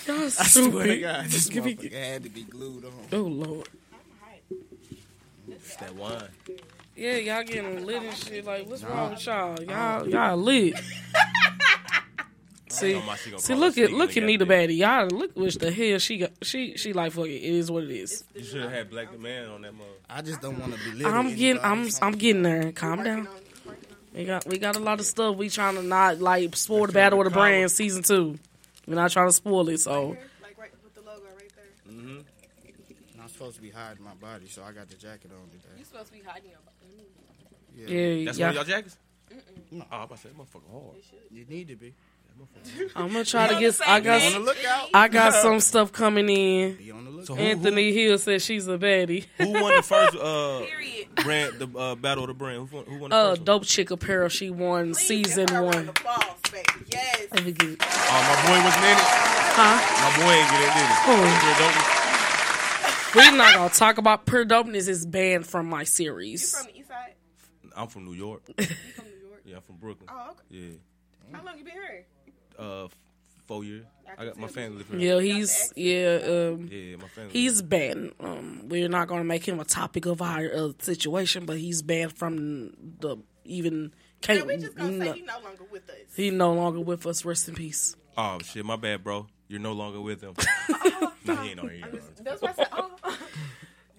Y'all
I swear to
stupid.
God, this
Give me-
motherfucker had to be glued on.
Oh lord.
It's that wine.
Yeah, y'all getting lit and shit. Like, what's wrong with y'all? Y'all, y'all lit. <laughs> See,
know my shit gonna
see, look
us
at look at
sneaking
Nita
together.
Batty. Y'all look which the hell she got. She she like fuck it. It is what it is.
You should have had Black Demand on that mug.
I just don't want to belittle.
I'm getting I'm. I'm getting there. Calm down. We got we got a lot of stuff. We trying to not like spoil the battle of the brand season two. We're not trying to spoil it. So
Like right with the logo right there.
Mm-hmm.
I'm supposed to be hiding my body, so I got the jacket on today.
You supposed to be hiding your body.
Yeah,
That's
yeah.
one of y'all jackets? Oh, I'm about to say, that motherfucker hard.
You need to be. <laughs>
I'm gonna try to get.
the
I got
page.
On the lookout.
I got some <laughs> stuff coming in.
Be on the lookout.
So who,
Anthony Hill said she's a baddie.
who, who won the first uh, brand, the uh, battle of the brand? Who won, who won the
Uh,
first one?
dope chick apparel. She won
Please
season
give her
one.
of applause. Yes.
Let me get-
Oh, my boy wasn't in it.
Huh?
My boy ain't get it, did it?
Who? We're not gonna talk about pure dopeness is banned from my
You
series.
I'm from New York. <laughs>
From New York?
Yeah, I'm from Brooklyn.
Oh, okay.
Yeah.
How long you been here?
Uh, f- four years. I got my family live here.
Yeah, he's yeah. Um,
Yeah, my family.
he's banned. Um, we're not gonna make him a topic of our uh, situation, but he's banned from the even. Can't,
we just gonna
no,
say he no longer with us.
he no longer with us. Rest in peace.
Oh shit, my bad, bro. You're no longer with him. <laughs> no, he ain't on here. <laughs>
That's why I said, oh.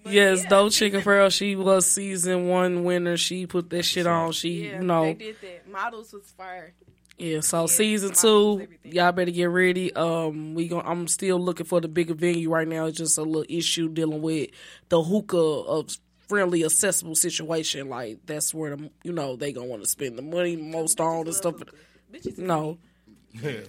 Yes, dope chick apparel. She was season one winner. She put that shit on. She,
Yeah,
you know,
they did that. Models was fire.
Yeah, so season two, y'all better get ready. Um, we gon' I'm still looking for the bigger venue right now. It's just a little issue dealing with the hookah of friendly, accessible situation. Like that's where the you know they gonna want to spend the money most on and stuff.
Bitches
No,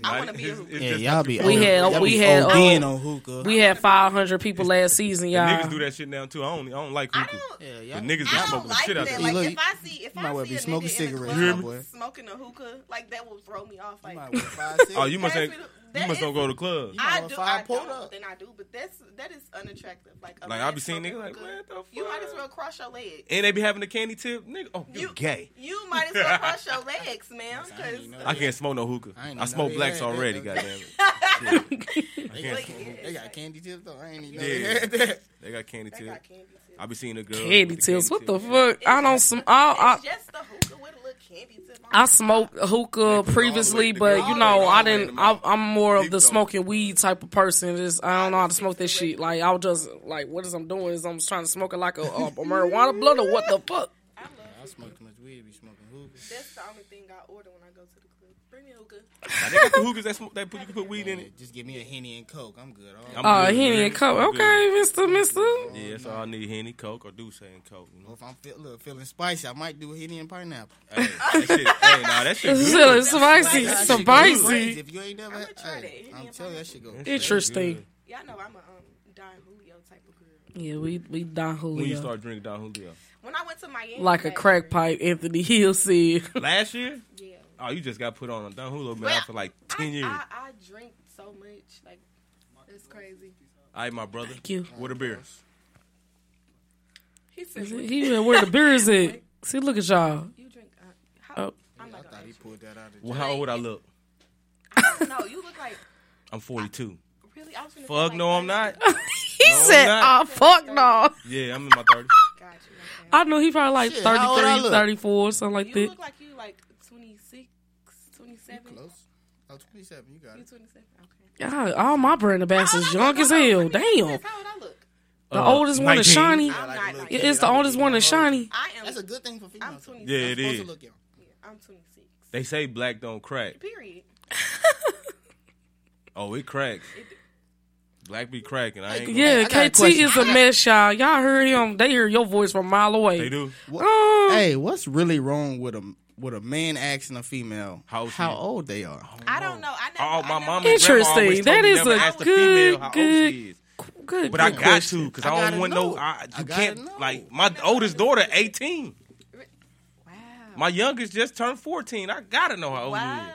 I wanna be a hookah.
Yeah, y'all be.
We
O-
had- oh,
y'all
we
be
had,
ODing on hookah.
we had 500 people last season, y'all.
niggas do that shit now too. I don't, I don't like hookah.
Yeah, y'all.
niggas be
I don't
smoking the
like
shit out
that.
there.
Like
Look,
if I see if
you might
I
well
see
be
a
smoking
nigga in the
cigarettes,
club
my boy.
smoking a hookah, like that will throw me off. Like
Might well. <laughs>
Oh, you must
Pass me the-
You must
is-
don't go to clubs.
You might
I
well
do.
five
I
pulled
don't.
up.
Then I do, but that's that is unattractive. Like
Like
man
I be seeing
smoking
niggas like, what the fuck?
You might as well cross your legs.
And they be having the candy tip, nigga. Oh, you,
You
gay.
You might as well cross your legs, <laughs> man. Because
I can't smoke no hookah.
I
I, smoke blacks
had
already.
though.
Goddamn it. <laughs>
They got, they got candy tips though. I ain't even know
Yeah.
they that.
They got <laughs> candy
they got candy tips.
I be seeing the girl.
Candy tips. What the fuck? I don't. Sm- I,
It's just the hookah with a little candy tip. on
I, I smoked hookah previously, but you know I didn't. I, I'm more of the smoking weed type of person. Just I don't know how to smoke this shit. Like I was just like, what is I'm doing is I'm trying to smoke it like a, a, a marijuana <laughs> blunt or what the fuck?
I smoke too much weed. Be smoking hookah.
That's the only thing I order when I go to the club. Bring me a hookah.
Now, they got the hookahs that, smoke, that put, you can put weed in it.
Just give me a henny and coke. I'm good. All
I'm
Oh,
good,
Henny
man.
and Coke.
I'm good.
Okay, Mister, Mister.
Yeah, that's all I need. Henny, Coke, or D'ussé and Coke. You know?
Or if I'm feel, look, feeling spicy, I might do a henny and pineapple.
hey, that shit, <laughs> hey, nah, that shit
It's
good.
spicy,
That shit
spicy.
crazy. If you ain't never,
I'ma try
hey,
that.
I'm
Henny
telling you, that shit go.
That shit
Interesting.
good.
Y'all know I'm a um, Don Julio type of girl.
Yeah, we we Don Julio.
When you
Julio
start drinking Don Julio?
When I went to Miami,
like a
last
crack
year-
pipe. Anthony Hill said.
Last year?
Yeah.
Oh, you just got put on a Don Julio, been
Well,
for like 10
I,
years.
I, I drink so much, like it's crazy.
All right, my brother.
Thank you.
What a beer.
He said,
He even where the beer is at. <laughs> See, look at y'all.
"You drink? Uh, how,
Oh.
I'm
I
not
thought he pulled that out of.
Well, how old I look?
you. <laughs> No, you look like
I'm 42.
really. I was gonna
fuck
like, <laughs>
no, I'm not.
He
No,
said,
not.
"Oh fuck no."
Yeah, I'm in my 30s.
Got you. Okay.
I know he probably like
Shit, how old I
33, 34, something like
You
that.
look like you like 26, 27.
Close. Oh, 27. You got
You
it.
27. Okay.
God, all my brand ambassadors
How old
young as hell.
Hold on, let me
Damn.
How old I look?
The
Uh,
oldest one is
19.
shiny.
I'm
like
not like
Yeah. It's the
I
oldest one is
my
shiny.
I am.
That's a good thing for females.
I'm 26.
Yeah, it
Supposed
is.
to look young.
Yeah, I'm 26.
They say black don't crack.
Period. <laughs>
Oh, it cracks. Black be cracking. I ain't gonna,
Yeah,
I got a
KT
question.
is a mess, y'all. Y'all heard him. They hear your voice from a mile away.
They do.
Oh,
Hey, what's really wrong with a with a man asking a female
How old she
old they are?
I don't know. I never.
Oh,
I
my
never-
mom and
Interesting. That is
That me
a
ask
good,
female how old
good-
she is.
good.
But I got
question.
to because
I
I, don't want no.
know.
I,
I
you
gotta
can't
know.
like my oldest daughter, eighteen.
Wow.
My youngest just turned fourteen. I gotta know how old
Wow.
you is.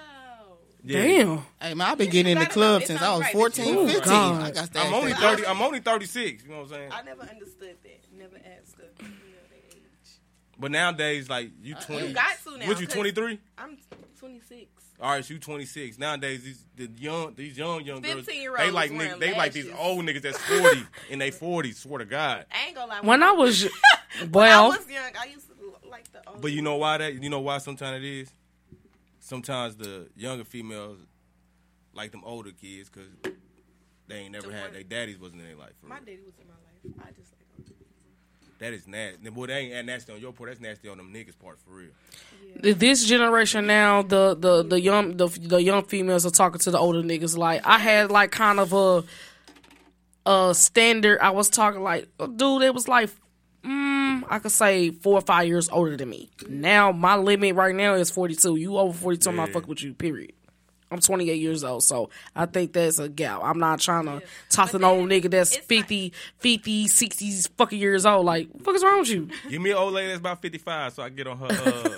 Yeah.
Damn.
Hey man, I've been getting in the club since I was
alright.
14,
Oh,
15.
God.
I got to
I'm only
that.
thirty. I'm only thirty six. You know what I'm saying?
I never understood that. Never asked a female their age.
But nowadays, like you
Uh,
twenty.
You got to now.
What you
'cause
twenty three?
I'm 26.
All right, so you 26. Nowadays, these the young, these young young girls,
15-year-olds
they like
wearing
niggas, they like these
lashes.
old niggas that's 40 <laughs> in their 40s. Swear to God.
I ain't gonna lie.
When I was <laughs>
when <laughs>
well,
I was young, I used to like the old.
But you know why that? You know why sometimes it is. Sometimes the younger females like them older kids because they ain't never
The
had
one-
their daddies wasn't in their life. For
my
real.
daddy was in my life. I just like.
That is nasty. Boy, that ain't nasty on your part. That's nasty on them niggas part for real.
this generation now, the the the young the the young females are talking to the older niggas. Like I had like kind of a a standard. I was talking like, dude, it was like. Mm, I could say four or five years older than me. Now my limit right now is forty two. You over forty two, I'm not
Yeah.
fucking with you. Period. I'm 28 years old, so I think that's a gap. I'm not trying to talk to an old nigga that's 50, 50, 60 fucking years old. Like, what the fuck is wrong with you? <laughs>
Give me an old lady that's about 55 so I can get on her uh,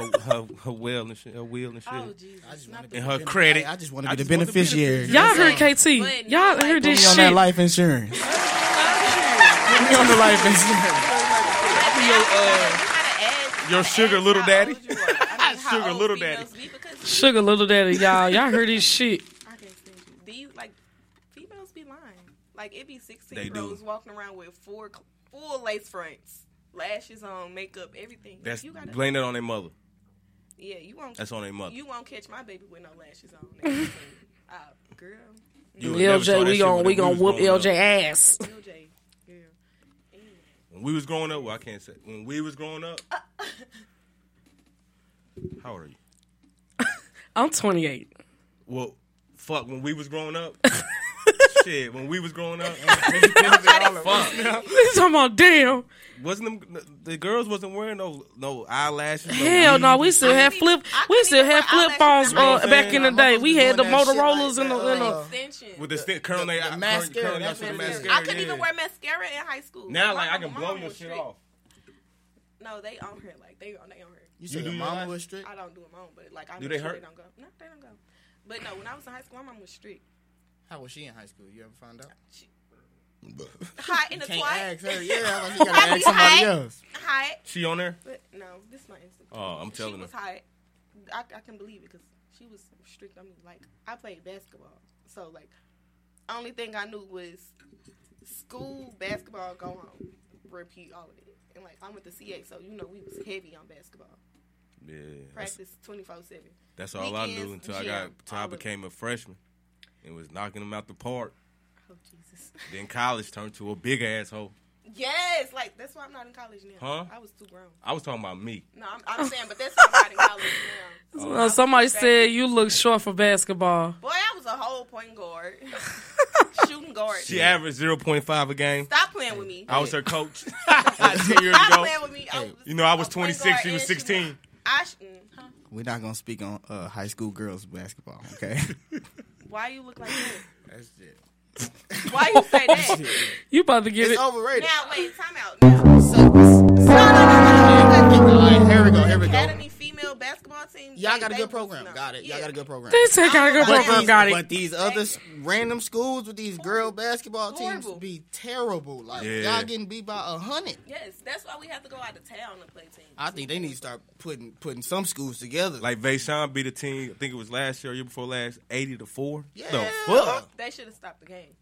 her, her, her wheel and shit. Her wheel and shit.
Oh Jesus! I just
and her credit.
I just wanna be the beneficiary.
Y'all heard KT.
But
Y'all
like-
heard
Put
this
me on
shit.
that life insurance. <laughs> Put me on the life insurance.
Your sugar little daddy. <laughs>
Sugar
Sugar little daddy.
Sugar little daddy, y'all. Y'all heard this shit.
I can't stand you. These like females be lying. Like it be sixteen
They
year
do.
olds walking around with four full lace fronts, lashes on, makeup, everything.
That's
you gotta,
blame that on their mother.
Yeah, you won't.
That's on their mother.
You won't catch my baby with no lashes on. Next uh, <laughs> girl.
You would
LJ, we
shit
gon'
when
we
we
gon'
was
whoop
growing up.
LJ ass.
LJ, girl.
When we was growing up, well, I can't say. When we was growing up, <laughs> how old are you?
I'm 28.
Well, fuck. When we was growing up, <laughs> shit. When we was growing up, <laughs> fuck.
He's talking about damn.
Wasn't them the girls wasn't wearing no no eyelashes? No
Hell no, we
weaves?
still had flip. We still had flip phones
You know what
uh, back in the day. We had the
doing that shit
Motorola's
like
in the.
that,
in
uh,
Extension.
with the, sti- curl they
the
curl-
mascara,
curl
that's
your shit with
what it is.
mascara.
I couldn't even wear mascara in high school.
Now,
My
like, I can blow your shit off.
No, they on her like they on they on her.
You said
do
your
your
mama
lash-
was strict.
I don't do them on, but like I
Do
make
they
sure
hurt?
they don't go. No, they don't go. But no, when I was in high school, my mom was strict.
How was she in high school? You ever found out?
She, Hot <laughs> in the
Can't
twat.
ask her. Yeah, like you gotta ask somebody
hot.
else.
Hot.
She on there?
But no, this is my Instagram.
Oh, I'm telling
she
her.
was hot. I, I can believe it because she was strict on me. Like I played basketball, so like only thing I knew was school basketball, go home, repeat all of it. And like I went to CA, so you know we was heavy on basketball.
Yeah.
Practice twenty four seven.
that's all I knew
Weekends,
until I got until I
all of it.
became a freshman and was knocking them out the park.
Oh Jesus. <laughs>
Then college turned to a big asshole.
Yes, like that's why I'm not in college now.
Huh?
I was too grown.
I was talking about me.
No, I'm, I'm saying, but that's why I'm not in college now. <laughs>
Uh, somebody said you look short for basketball.
Boy, I was a whole point guard, <laughs> shooting guard.
She averaged 0.5 a game.
Stop playing with me.
I was her coach <laughs> <laughs> 10 years
Stop
ago.
playing with me. I was
You know, I was
point
26,
guard
she was
and shooting
16.
I sh- mm, huh?
We're not gonna speak on uh, high school girls basketball. Okay. <laughs>
Why you look like that?
That's it.
Why you say that?
You about to get
It's
it?
overrated.
now wait, time out. Now,
So, no, no, no, no, no, no. All right, here we go. Here we go.
Academy female basketball team.
Y'all
they-
got a good program.
no.
Got it. Y'all
Yeah.
got a good program.
They said got a good
But
program.
these,
Got it.
but these other random schools with these girl basketball teams
Horrible.
be terrible. Like
Yeah.
y'all getting beat by a hundred.
Yes, that's why we have to go out of town to play teams.
I think they need to start putting putting some schools together.
Like Vashon beat a team, I think it was last year or year before last, 80 to 4.
Yeah.
The fuck?
They should have stopped the game.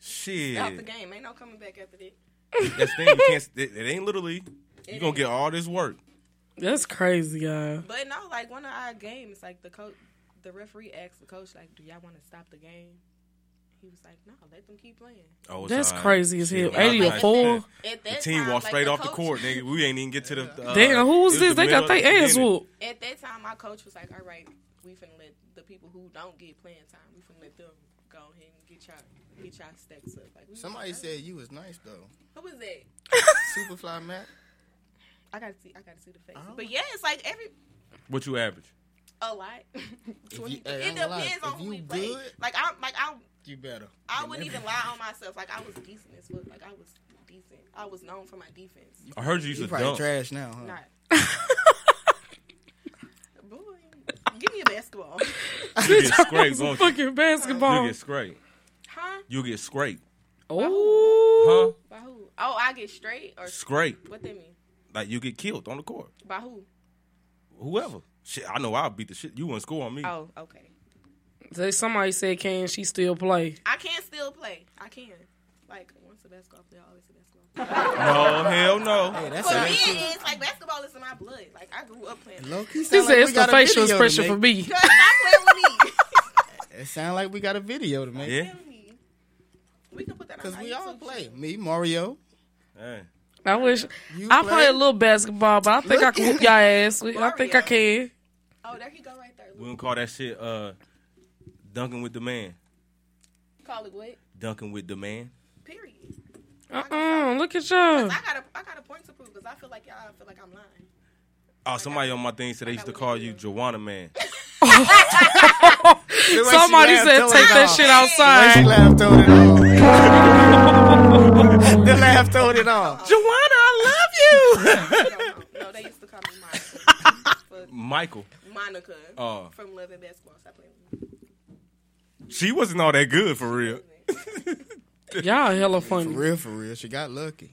Shit.
Stop the game. Ain't no coming back after that.
That's the thing. You can't, it, it ain't literally. You
It
gonna get all this work.
That's crazy, y'all.
But no, like one of our games, like the coach, the referee asked the coach, like, "Do y'all want to stop the game?" He was like, "No, let them keep playing."
Oh,
That's
all right.
crazy as hell.
I was
80 to four?
The team
time,
walked
like,
straight
the
off the court, nigga. We ain't even get to the. <laughs> Uh,
Damn, who was this?
the
They got
middle
their
the
ass
beginning.
whooped.
At that time, my coach was like, "All right, we finna let the people who don't get playing time, we finna let them go ahead and get y'all get y'all stacks up." Like
Somebody said you was nice though.
"Who was that?"
Superfly Matt.
I gotta see. I gotta see the face.
Oh.
But yeah, it's like every
What you average?
a lot. <laughs> Twenty.
hey,
it
ain't gonna lie,
depends on
if
who
you
we play. Like I'm like I'm.
You better.
I wouldn't even lie on <laughs> myself. Like I was decent as fuck. Like I was decent. I was known for my defense.
I heard you used
You
to
probably
dunk.
trash now, huh?
Not. <laughs> Boy, give me a basketball.
You get scraped,
Some
won't you?
fucking basketball.
You get scraped.
Huh?
You get scraped.
Oh,
Huh?
By who? Oh, I get straight or
Scrape.
What that mean?
Like you get killed on the court.
By who?
Whoever. Shit, I know I'll beat the shit. You wouldn't score on me.
Oh, okay.
Say somebody said, "Can she still play?"
I can still play. I can. Like once a basketball player, always a basketball. <laughs>
No, hell no.
Hey, that's
For me,
it
it is like basketball is in my blood. Like I grew up playing.
Low key
He
sound
said
like
it's the facial expression for me. <laughs>
Stop playing with me. <laughs>
It sounds like we got a video to make.
Yeah.
We can put that on
Cause we all play. Me, Mario.
Hey.
I wish
You
I
play?
play a little basketball, but I think I can whoop y'all ass. I think I can.
Oh, there he go right there.
We gonna call that shit uh dunking with the man.
Call it what?
Dunking with the man.
Period.
Uh uh look at y'all.
I got a I got a point to prove because I feel like y'all feel like I'm lying.
Oh, somebody on my thing said they used to call you Joanna Man. <laughs>
Somebody said take that shit outside. <laughs>
She laughed on it all. the laugh told it all.
Joanna, I love you. <laughs>
No, they used to call me Monica. <laughs>
Michael.
Monica
Oh.
from Love and Basketball. Stop playing with.
She wasn't all that good for real. <laughs>
Y'all hella
For
funny.
real, for real. She got lucky.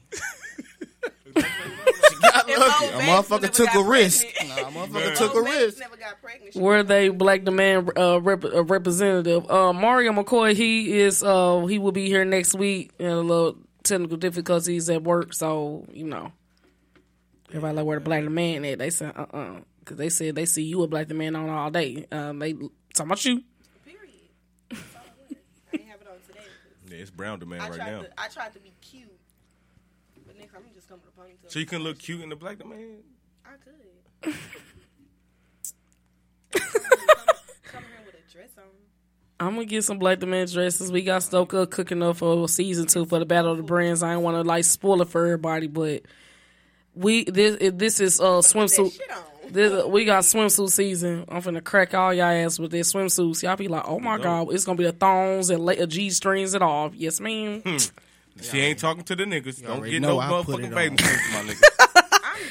she got
If
lucky.
old
A
Banks
motherfucker
never
took a
got
risk.
pregnant.
A motherfucker took a
Old Banks
risk.
Never got pregnant. She
Were they black demand uh, rep- uh, representative? Uh, Mario McCoy, he is. Uh, he will be here next week. And a little technical difficulties at work, so you know. Everybody like where the black demand at? They said uh uh because they said they see you a black demand on all day. Um, they talking about you.
Period. That's all it was. I ain't have it on today. 'cause
Yeah, it's brown the man
I
right now.
to I tried to be cute, but next I'm just coming with a ponytail.
So you can look cute in the black the man.
I could. <laughs> Come here with a dress on.
I'm gonna get some black demand dresses. We got Stoker cooking up for season two for the Battle of the Brands. I ain't want to like spoil it for everybody, but we this this is uh swimsuit.
Shit on.
This, uh, we got swimsuit season. I'm finna crack all y'all ass with their swimsuits. Y'all be like, oh my god, it's gonna be the thongs and la- uh, G strings and all. Yes, ma'am. Hmm.
She ain't talking to the niggas. Don't get no
I
motherfucking
it
bathing suits, my nigga. <laughs>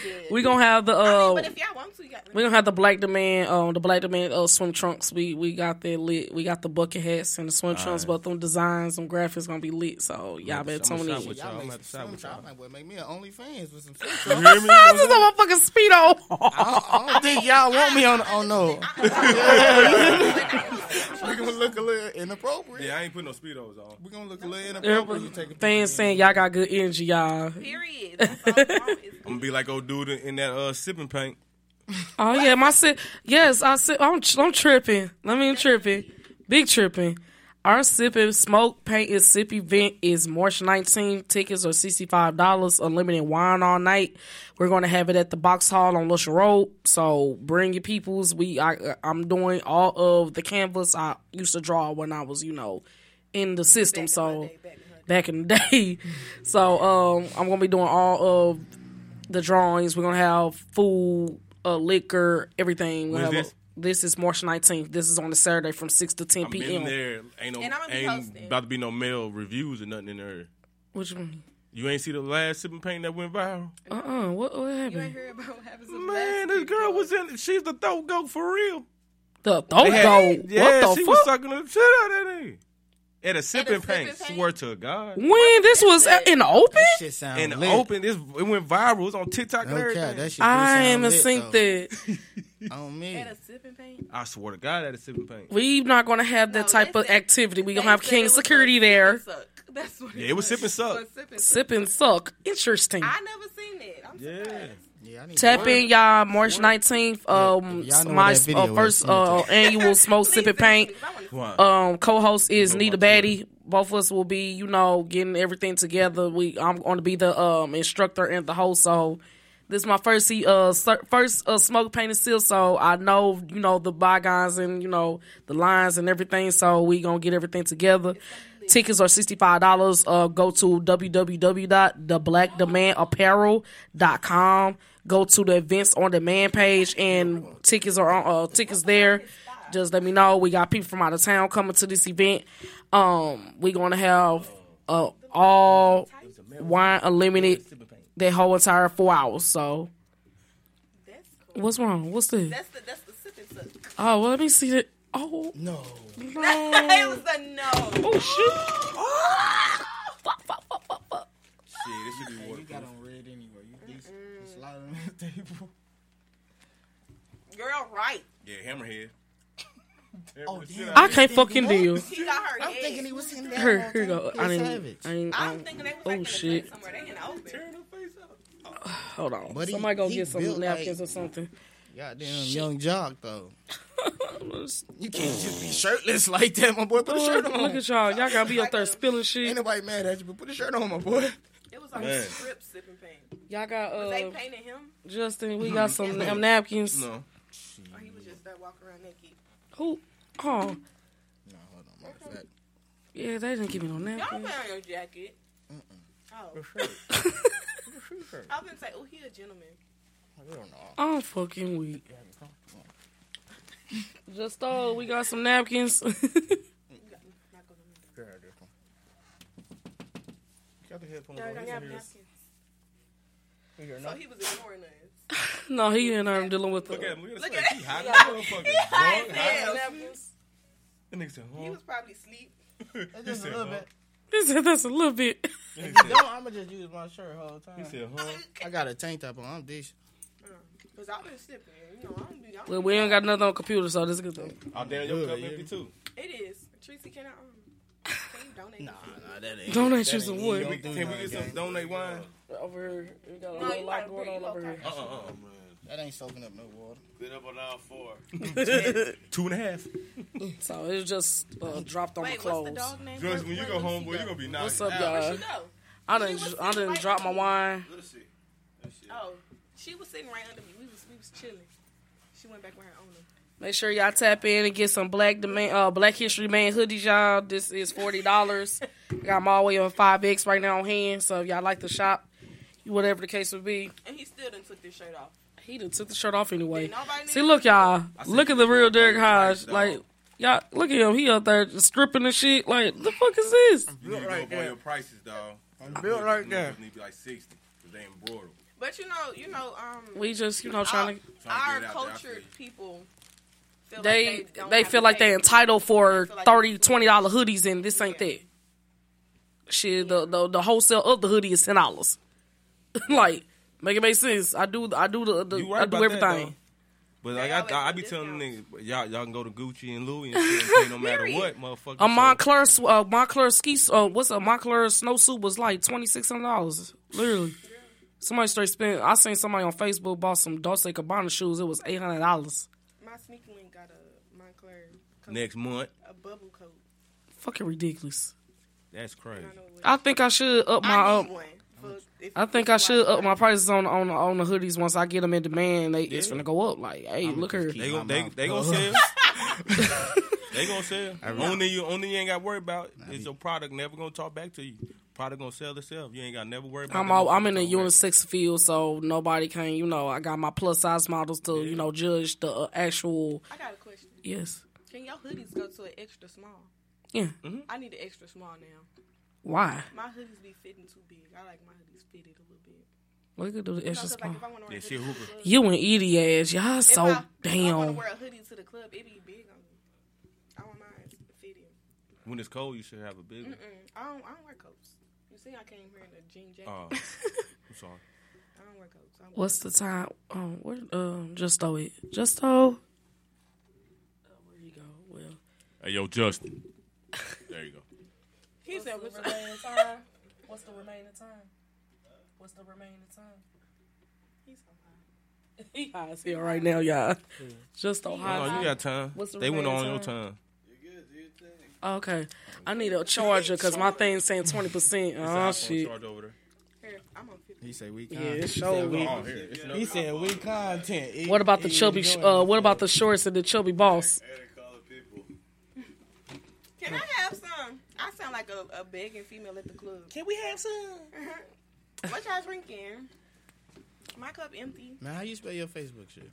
I'm good.
We gonna have the uh,
but if y'all want to, you got.
we gonna have the black demand, um, the black demand uh, swim trunks. We we got that lit. We got the bucket hats and the swim trunks, but them designs, them graphics gonna be lit. So y'all better
I'ma
tune
shop
in.
with y'all.
Y'all
I'm
make
gonna have to
some
with
swim
y'all.
I well make me an OnlyFans with some <laughs> swim trunks. <laughs>
This is a motherfucking speedo.
I, I don't think y'all want me on. Oh <laughs> no, we gonna look a little inappropriate.
Yeah, I ain't putting no speedos on.
We gonna look a little inappropriate. You take a
Fans saying y'all got good energy, y'all.
Period.
I'm gonna be like old dude in that uh sipping paint.
Oh yeah, my sip. Yes, I sip. I'm I'm tripping. Let me tripping. Big tripping. Our sip and smoke paint is sip event is March 19th. Tickets are sixty five dollars. Unlimited wine all night. We're gonna have it at the Box Hall on Lusher Road. So bring your peoples. We I I'm doing all of the canvas I used to draw when I was you know in the system. so back in the <laughs> day. so um I'm gonna be doing all of the drawings. We're gonna have food, uh, liquor, everything. We'll
When is
have a-
this?
this is March 19th. This is on a Saturday from 6 to 10
I'm
p.m.
in there. Ain't no
And I'ma
ain't about to be no male reviews or nothing in there.
What you?
You ain't see the last sipping paint that went viral?
Uh-uh. What, what
You ain't
happened?
heard about what happens
Man, this girl was in. She's the throat goat for real.
The throat
They had-
goat.
Yeah,
what
she
the
was sucking the shit out of that nigga. At a sipping
sipping
paint.
paint?
Swear to God.
When this was at- in the open?
Shit sound
In the
lit.
open, this it went viral. It was on TikTok and
No
everything.
cap, that shit do
I
sound
haven't
lit,
seen
though.
that. <laughs>
On me.
At a sipping paint.
I swear to God, at a sipping paint.
We not gonna have that
No,
type
they
of
said-
activity. We
They
gonna have
said it
King
was
security
a
there.
sip and suck. <laughs> That's what
Yeah, it was sip and suck.
It was sip and
Sip and suck. Interesting.
I never seen it. I'm
Yeah.
surprised.
Yeah,
Tap in y'all March 19th. Um,
if
my
what that video
uh, first
send it to
uh, <laughs> annual smoke
Please
sipping
send it to
paint.
me, 'cause I wanna see
What?
Um, co-host is Nita
watch.
Batty. Both of us will be, you know, getting everything together. We I'm going to be the um instructor and the host. So this is my first uh first uh, smoke painted seal. So I know you know the bygones and you know the lines and everything. So we gonna get everything together. Tickets are sixty five dollars. Uh, go to www.theblackdemandapparel.com. Go to the events on demand page and tickets are on uh, tickets there. Just let me know. We got people from out of town coming to this event. Um, we gonna have uh all wine unlimited that whole entire four hours. So
That's cool.
what's wrong? What's this?
That's the that's the sip and suck.
Oh, well, let me see it. Oh
No. <laughs>
it was a no.
oh shit! Oh.
Shit, this should be
You
working.
got on red anyway. You decent. It's light. lot on the <laughs> table.
Girl, right.
Yeah, hammerhead.
Oh,
Damn,
damn.
I can't fucking deal.
She got her
I'm
head.
thinking he was sitting there.
Here, here you
time.
go.
He
I
a
didn't. I ain't. I
I'm
don't-
thinking they was
oh
like in the
shit!
shit. somewhere. They in the open.
Hold on.
But he-
Somebody go
he
get some napkins
like-
or something.
Goddamn young jock though. <laughs> You can't just be shirtless like that, my boy. Put a shirt on.
Look at y'all. Y'all gotta be up there spilling shit.
Ain't nobody mad at you, but put a shirt on, my boy.
It was like
Man.
strip sipping paint.
Y'all got
Was they painted him?
Justin. We got some um, napkins.
No.
Or he was just there walking around naked?
Who? Oh,
No, hold on, matter of fact.
yeah. They didn't give me no napkins.
Y'all
napkins.
put on your jacket. Oh. <laughs> I was gonna say, oh, he a gentleman.
I don't know.
I'm fucking weak. Just uh, we got some napkins. <laughs>
Got the headphones
Y'all
on.
got
Listen
napkins. So he was ignoring us. <laughs>
no, he and I'm dealing with the.
Look at him. Look at
Look at.
He hot
him.
as motherfucker.
He high
Boy,
as
hot
hell.
as- That nigga said, huh?
He was probably asleep. <laughs>
He
Just a
said,
little bit.
He said that's a little bit. <laughs>
If you don't, I'ma just use my shirt the whole time.
He said, huh?
I got a tank top on. I'm decent.
Cause I've been sipping. You know, I don't be. I don't
Well, we ain't got nothing on computer, so this is a good thing.
Oh, damn, your cup empty too.
It is. Tracy, can I? Um, can you donate?
Nah, nah, that ain't.
Donate
that
you some wood.
don't
Can we, can we get some donate wine?
Over here, we got a
No,
whole
you
lot going on over
low
here.
Uh uh uh.
That ain't soaking up no water.
Been up on all four. <laughs>
Two and a half.
So it just uh, dropped on
Wait,
my
what's the
clothes.
dog name?
Joyce, when you go home, boy, you gonna be nice.
What's
knocking
up,
out.
Where'd
y'all?
she go?
I didn't.
was
I didn't
right
drop my
under me.
wine.
Lucy. That shit.
Oh, she was sitting right under me. We was we was chilling. She went back with her owner.
Make sure y'all tap in and get some Black Demand, uh, Black History Man hoodies, y'all. This is forty dollars. <laughs> got them all the way on five X right now on hand. So if y'all like to shop, whatever the case would be,
And he still didn't took this shirt off.
He done took the shirt off anyway. See, look, y'all. Look at the real Derek
for
Hodge. Like, y'all, look at him. He up there just stripping and shit. Like, the fuck is this?
You need to go
Right
up on
there.
your prices, dog.
I'm built like that.
Need to be like sixty, cause they embroidered.
But you know, you know, um,
We just, you know, trying to.
our
Trying to get there,
cultured people. Feel
They
like they,
they feel like
pay.
they entitled for
They feel like
30
it's-
20 dollar hoodies and this ain't that. Shit, the, the the wholesale of the hoodie is ten dollars. <laughs> like, make it make sense. I do I do the, the
right
I do
about that,
everything.
But like
always
I, I, I
do
be telling
discounts.
niggas, y'all y'all can go to Gucci and Louis and <laughs> shit and pay no matter what, motherfucker.
A Moncler s- uh, Moncler ski uh, what's a Moncler snowsuit was like twenty six hundred dollars. Literally, somebody straight spent. I seen somebody on Facebook bought some Dolce Gabbana shoes. It was eight hundred dollars.
My sneaker link got a Moncler coat,
next month.
a bubble coat.
Fucking ridiculous.
That's crazy.
I
I think I should up my.
I
Uh,
need one. For, if
I think I should up my prices on on on the hoodies once I get them in demand. They it's gonna go up. Like, hey, look here.
They gon'
my <laughs>
they they gonna sell. they gonna sell. Only you only you ain't got to worry about is your product never gonna talk back to you. Product gonna sell itself. You ain't got to never worry about.
I'm all, I'm in the
talking back.
unisex field, so nobody can. You know, I got my plus size models to you know judge the uh, actual.
I got a question.
Yes.
Can your hoodies go to an extra small?
Yeah.
I need an extra small now.
Why?
My hoodies be fitting too big. I like my hoodies fitted a little bit.
We could do the
You know,
extra
'cause,
small.
like if I want to wear
Yeah, she
hoodie
a
to the
hooper.
club,
You and Edie ass, y'all so
I, If I want to
damn.
wear a hoodie to the club, it be big on me. I want mine fitted.
When it's cold, you should have a big one.
I don't. I don't wear coats. You see, I came here in a jean jacket.
Oh, <laughs> I'm sorry.
I don't wear coats. I wear
What's the time? Um, where? Um, just throw it. Just throw. Oh, where you go? Well,
Hey, yo, Justin. There you go.
He said, "What's
remaining time? What's the remaining time? What's the remaining time?
He's so high. <laughs>
He high as hell right now, y'all. Just so
Oh,
high.
you got time.
What's the
they went on
remaining
your
time?
time.
Okay, I need a charger because my thing's saying twenty percent. Oh shit.
over there.
Here, I'm on 50.
He said we
Yeah,
content.
it
He
sure
said we-
Oh, here. It's
He said we content. He-
What about the chubby? Uh, what about the shorts and the chubby boss?
Can I have some? I sound like a, a begging female at the club.
Can we have some?
What y'all drinking? My cup empty.
Man, how you spell your Facebook shit?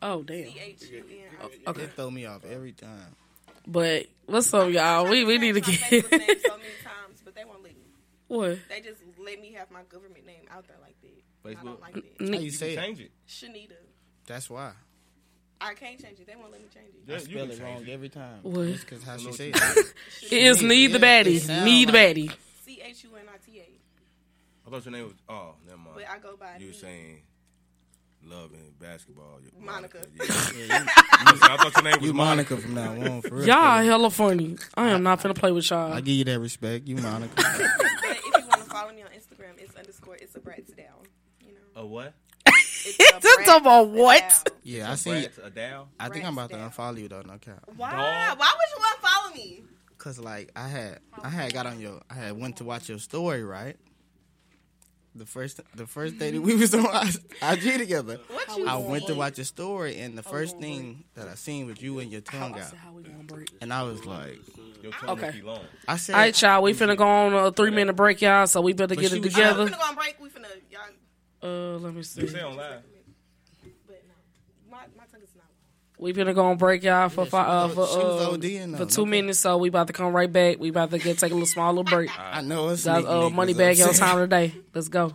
Oh damn.
C H U N.
Okay,
It throw me off every time.
but what's up, y'all? We we need to
My Facebook name
get
so many times, but they won't let me.
what?
They just let me have my government name out there like that. I
Facebook.
don't like that.
How you
You
say
can
it?
change it.
Shanita.
That's why.
I can't change it. They won't let me change it.
Yeah,
I spell it wrong
it.
every time.
What?
Just because how she
know
say it.
It is need the
Yeah,
baddie.
sound
Need the baddie.
C H U N I T A.
I thought your name was. Oh, never mind.
But I go by
You were
Nee.
saying loving basketball.
Monica.
Yeah. <laughs> I thought your name was
You Monica from now on. For real.
Y'all hella funny. I am not finna play with y'all.
I give you that respect. You Monica. <laughs>
But if you want to follow me on Instagram, it's underscore it's a Bratz down. You know,
A what?
it's a <laughs>
Just about what?
down.
yeah, I see.
Brats, a down.
I think I'm about to unfollow you though. No cap.
Why? Why would you unfollow me?
Cause like I had, I had got on your, I had went to watch your story right. The first, the first day that we was on IG together, I went to watch your story, and the first thing that I seen was you and your tongue out,
How we gonna break?
and I was like,
Okay.
okay.
I said,
All right, y'all. We finna go on a three minute break, y'all. So we better get it
was-
We
together.
finna go on break. We finna y'all.
Uh, let me see.
say on live.
But no, my my tongue is not.
We finna go on break, y'all, for
she
fi- uh, for uh,
ODing,
for two
Okay.
minutes. So we about to come right back. We about to get take a little small little break.
I know it's
uh, Moneybagg
Yo
time today. Let's go.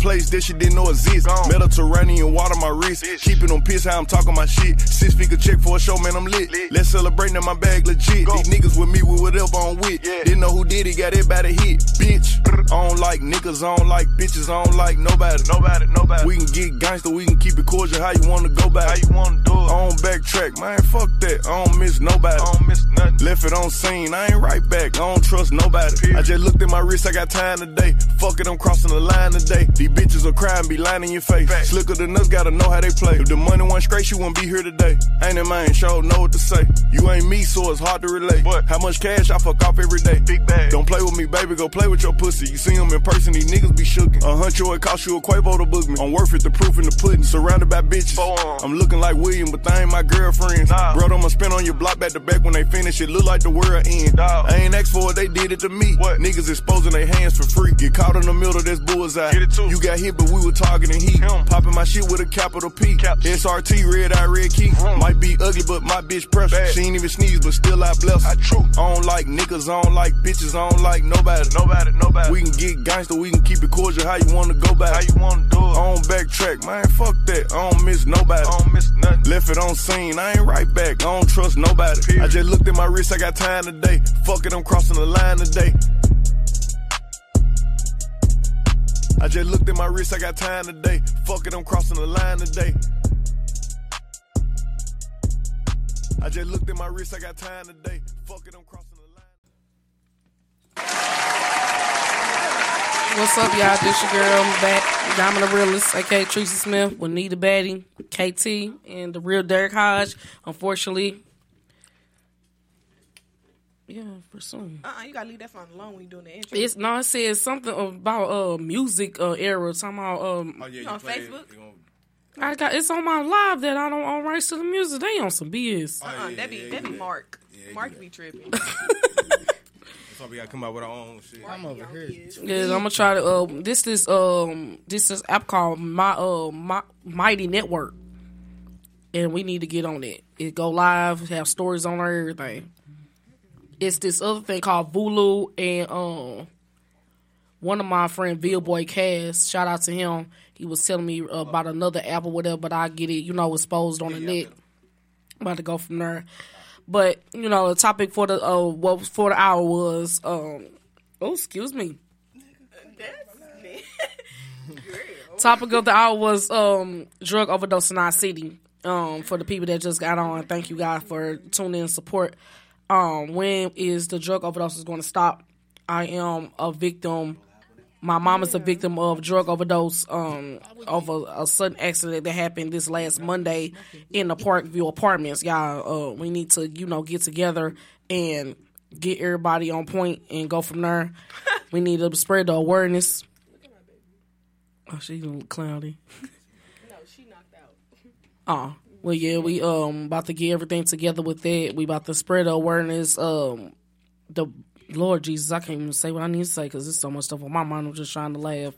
place that she didn't know exist. Mediterranean water my wrist. Keeping on piss how I'm talking my shit. Six figure check for a show, man, I'm lit. Let's celebrate in my bag legit. These niggas with me with whatever I'm with. Didn't know who did it, got it by the hit. Bitch. I don't like niggas, I don't like bitches, I don't like nobody. Nobody, nobody. We can get gangster, we can keep it cordial. How you wanna go back? How you wanna do it? I don't backtrack, man, fuck that. I don't miss nobody. I don't miss nothing. Left it on scene, I ain't right back. I don't trust nobody. I just looked at my wrist, I got time today. Fuck it, I'm crossing the line today. These bitches will cry and be lying in your face. Slicker than us, gotta know how they play. If the money went straight, she wouldn't be here today. Ain't it man, sure know what to say. You ain't me, so it's hard to relate. But how much cash I fuck off every day? Big bag. Don't play with me, baby, go play with your pussy. You see them in person, these niggas be shookin'. A huncho, it cost you a Quavo to book me. I'm worth it, the proof in the pudding. Surrounded by bitches. I'm looking like William, but they ain't my girlfriends. Bro, I'ma spin on your block back to back when they finish. It look like the world end. I ain't asked for it, they did it to me. What? Niggas exposing their hands for free. Get caught in the middle, of this bullseye. You got hit, but we were targeting heat. Popping my shit with a capital P. SRT, red eye, red key. Might be ugly, but my bitch precious. She ain't even sneeze, but still I bless. I true. I don't like niggas, I don't like bitches, I don't like nobody. Nobody, nobody. We can get gangster, we can keep it cordial. How you wanna go back? How you wanna do it? I don't backtrack, man. Fuck that. I don't miss nobody. I don't miss nothing. Left it on scene, I ain't right back. I don't trust nobody. I just looked at my wrist, I got time today. Fuck it, I'm crossing the line today. I just looked at my wrist, I got time today. Fuck it, I'm crossing the line today. I just looked at my wrist, I got time today. Fuck it, I'm crossing the line.
What's up, y'all? This your girl. Back. The Realist, aka Tracy Smith, with Nita Batty, KT, and the real Derek Hodge. Unfortunately, yeah, for soon.
Uh, uh you gotta leave that phone alone when you doing the intro.
It's no, it says something about uh music uh era. Talking about um,
Oh, yeah,
You on Facebook?
I got it's on my live that I don't own rights to the music. They on some BS.
Uh, uh that be that be Mark. Mark be tripping. <laughs> <laughs>
That's we gotta come out with our own shit.
I'm over here.
Yeah, I'm gonna try to. Um, this is um, this is app called my uh, my Mighty Network, and we need to get on it. It go live, have stories on there, everything. It's this other thing called Vulu, and um, one of my friend Bill Boy Cass, shout out to him. He was telling me about another app or whatever, but I get it, you know, exposed on the net. about to go from there. But you know, the topic for the uh, what was for the hour was um, oh, excuse me. <laughs> Topic of the hour was um, drug overdose in our city. Um, for the people that just got on, thank you guys for tuning in and support. Um, when is the drug overdose going to stop? I am a victim. My mom is a victim of drug overdose um, of a, a sudden accident that happened this last Monday in the Parkview apartments. Y'all, uh, we need to you know get together and get everybody on point and go from there. we need to spread the awareness. Oh, she's a little cloudy.
no, she knocked out.
Oh, well, yeah, we um about to get everything together with that. We about to spread awareness. Um, the Lord Jesus, I can't even say what I need to say because there's so much stuff on my mind. I'm just trying to laugh.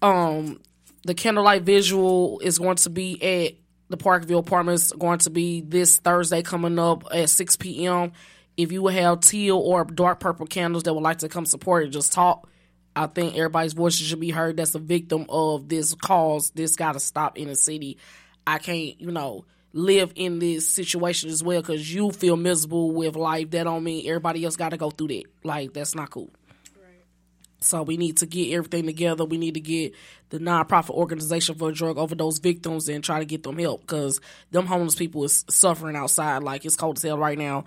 Um, the candlelight visual is going to be at the Parkview Apartments. Going to be this Thursday coming up at 6 p.m. If you have teal or dark purple candles that would like to come support and just talk, I think everybody's voices should be heard. That's a victim of this cause. This got to stop in the city. I can't, you know, live in this situation as well because you feel miserable with life. That don't mean everybody else got to go through that. Like that's not cool. So we need to get everything together. We need to get the nonprofit organization for drug overdose victims and try to get them help because them homeless people is suffering outside. Like it's cold as hell right now.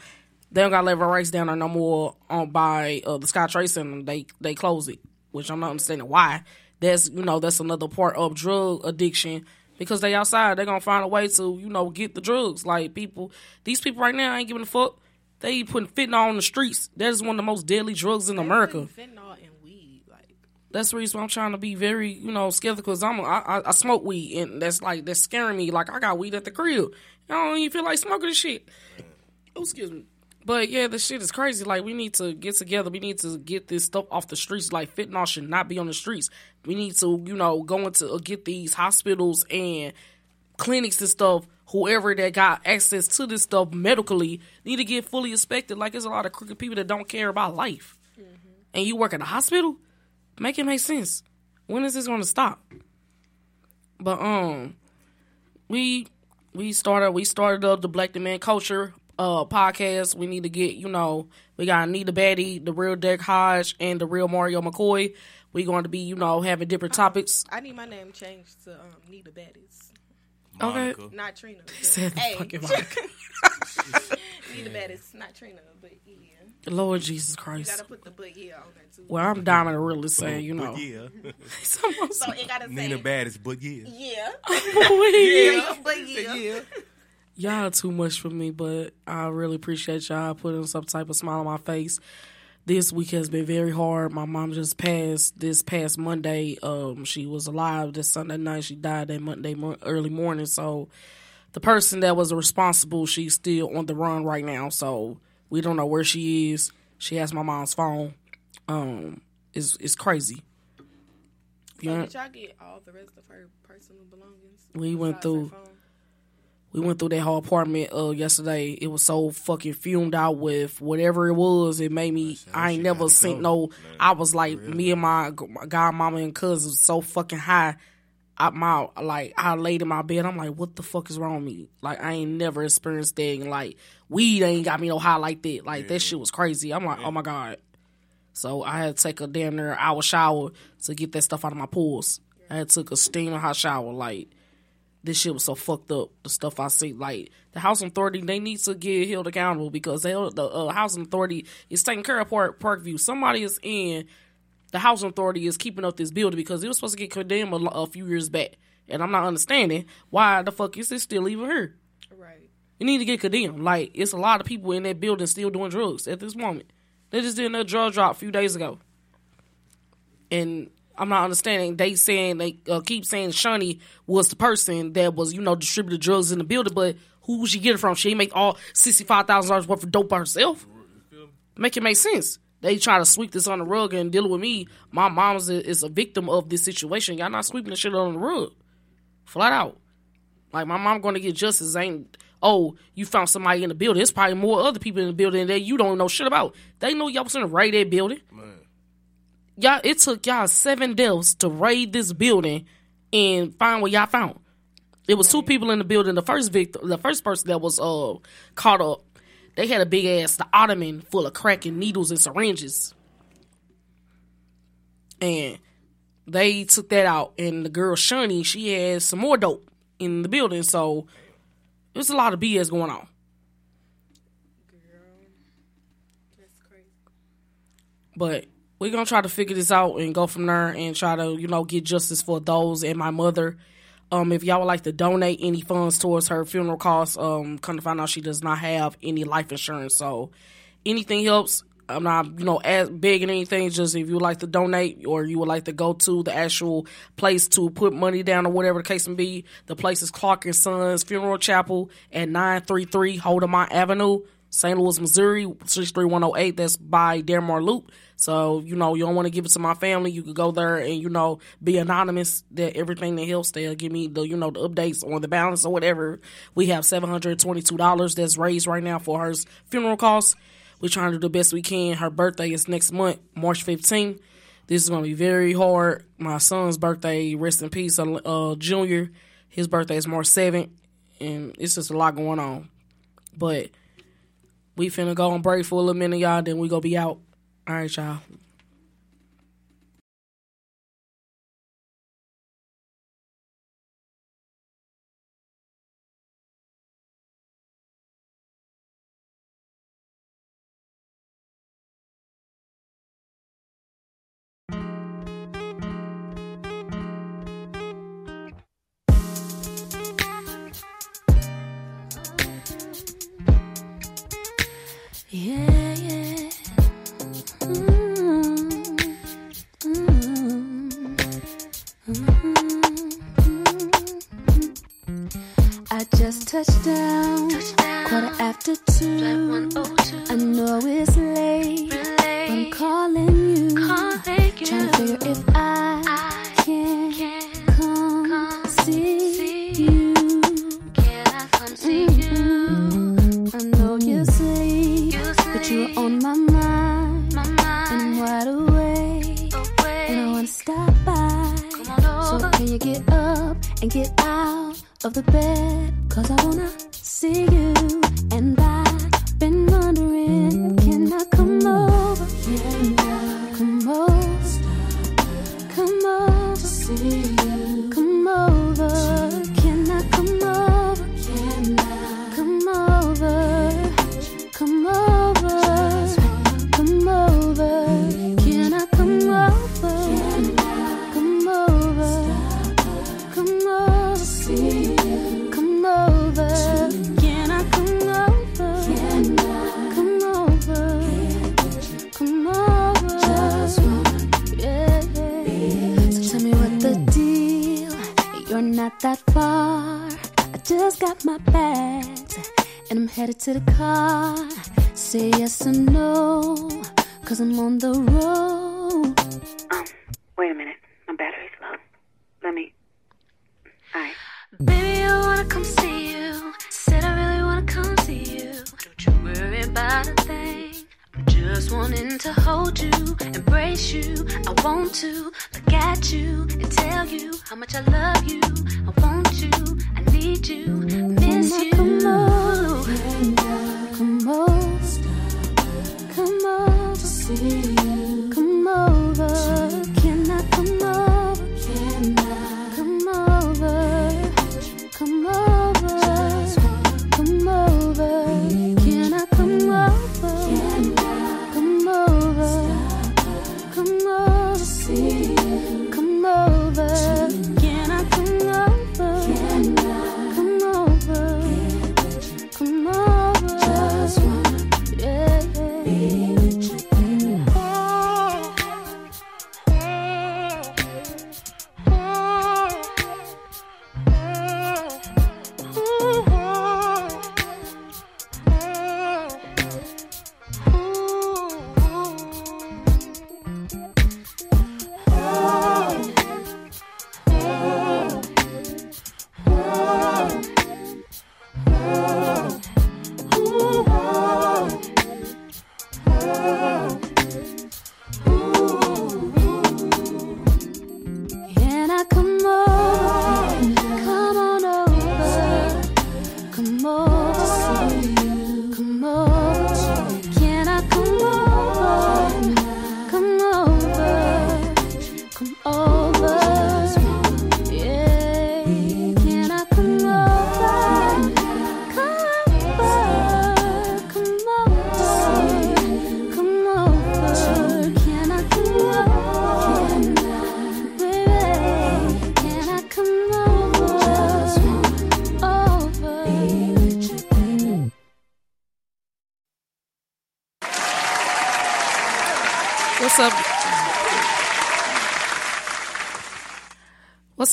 They don't got level rights down there no more on by uh, the Sky Trade Center. They they closed it, which I'm not understanding why. That's you know that's another part of drug addiction because they outside. They're gonna find a way to you know get the drugs. Like people, these people right now ain't giving a fuck. They putting fentanyl on the streets. That is one of the most deadly drugs in America.
Fentanyl and weed, like
That's the reason why I'm trying to be very, you know, skeptical. Cause I'm, I, I, I smoke weed, and that's like that's scaring me. Like I got weed at the crib. I don't even feel like smoking this shit. Oh, excuse me. But yeah, the shit is crazy. Like we need to get together. We need to get this stuff off the streets. Like fentanyl should not be on the streets. We need to, you know, go into uh, get these hospitals and clinics and stuff. Whoever that got access to this stuff medically need to get fully inspected. Like there's a lot of crooked people that don't care about life. And you work at a hospital, make it make sense. When is this going to stop? But um, we we started we started up the Black Demand Culture uh podcast. We need to get you know we got Anita Batty, the real Derek Hodge, and the real Mario McCoy. We going to be you know having different topics.
I need my name changed to um, Nita Baddies.
Okay.
Not Trina. but-
said the
hey.
fucking <laughs> Monica.
Nita Baddies, not Trina, but yeah.
Lord Jesus Christ.
You gotta put the but yeah on there too.
Well, I'm Diamond really saying, you
But
know.
yeah. <laughs>
so it gotta say
Nina Baddest, but yeah. <laughs>
Yeah.
Yeah.
But yeah.
Y'all too much for me, but I really appreciate y'all putting some type of smile on my face. This week has been very hard. My mom just passed this past Monday. Um, she was alive this Sunday night. She died that Monday mo- early morning. So the person that was responsible, she's still on the run right now. So we don't know where she is. She has my mom's phone. Um, it's it's crazy.
So
Yeah.
did y'all get all the rest of her personal belongings?
We went through. We went through that whole apartment uh yesterday. It was so fucking fumed out with whatever it was. It made me. I ain't never seen no. I was like me and my, my godmama and cousins was so fucking high. I my like I laid in my bed. I'm like, what the fuck is wrong with me? Like I ain't never experienced that. And like weed ain't got me no high like that. Like that shit was crazy. I'm like, oh my god. So I had to take a damn near hour shower to get that stuff out of my pores. I had took a steaming hot shower. Like this shit was so fucked up. The stuff I see, like the housing authority, they need to get held accountable because they, the uh, housing authority is taking care of Park Parkview. Somebody is in the housing authority is keeping up this building because it was supposed to get condemned a, a few years back, and I'm not understanding why the fuck is it still even here.
Right.
You need to get condemned. Like it's a lot of people in that building still doing drugs at this moment. They just did another drug drop a few days ago, and I'm not understanding. They saying they uh, keep saying Shani was the person that was you know distributed drugs in the building, but who would she get it from? She make all sixty five thousand dollars worth of dope by herself. Make it make sense. They try to sweep this on the rug and dealing with me. My mom is a, is a victim of this situation. Y'all not sweeping the shit on the rug, flat out. Like my mom going to get justice. Ain't oh you found somebody in the building. It's probably more other people in the building that you don't know shit about. They know y'all was in the right that building. Y'all, it took y'all seven deaths to raid this building and find what y'all found. It was two people in the building. The first victim, the first person that was uh caught up, they had a big ass the ottoman full of cracking needles and syringes, and they took that out. And the girl Shani, she had some more dope in the building. So there's a lot of BS going on. Girl, that's crazy. But we're gonna try to figure this out and go from there and try to, you know, get justice for those and my mother. Um, if y'all would like to donate any funds towards her funeral costs, um, come to find out she does not have any life insurance. So anything helps. I'm not, you know, as begging anything. Just if you would like to donate or you would like to go to the actual place to put money down or whatever the case may be, the place is Clark and Sons Funeral Chapel at 933 Hodiamont Avenue,
St. Louis, Missouri, 63108. That's by Delmar Loop. So, you know, you don't want to give it to my family. You could go there and, you know, be anonymous that everything that helps they'll give me the, you know, the updates on the balance or whatever. We have $722 that's raised right now for her funeral costs. We're trying to do the best we can. Her birthday is next month, March 15th. This is going to be very hard. My son's birthday, rest in peace, uh, uh Junior. His birthday is March 7th. And it's just a lot going on. But, we finna go on break for a little minute, y'all. Then we gonna be out. All right, y'all.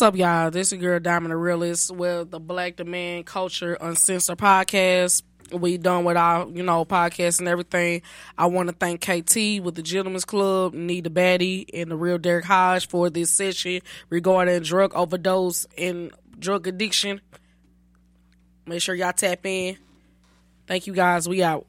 What's up, y'all? This is your girl Diamond the Realist with the Black Demand Culture Uncensored podcast.
We done with our, you know, podcast and everything. I want to thank KT with the Gentlemen's Club, Need the Baddie, and the real Derek Hodge for this session regarding drug overdose and drug addiction. Make sure y'all tap in. Thank you guys. We out.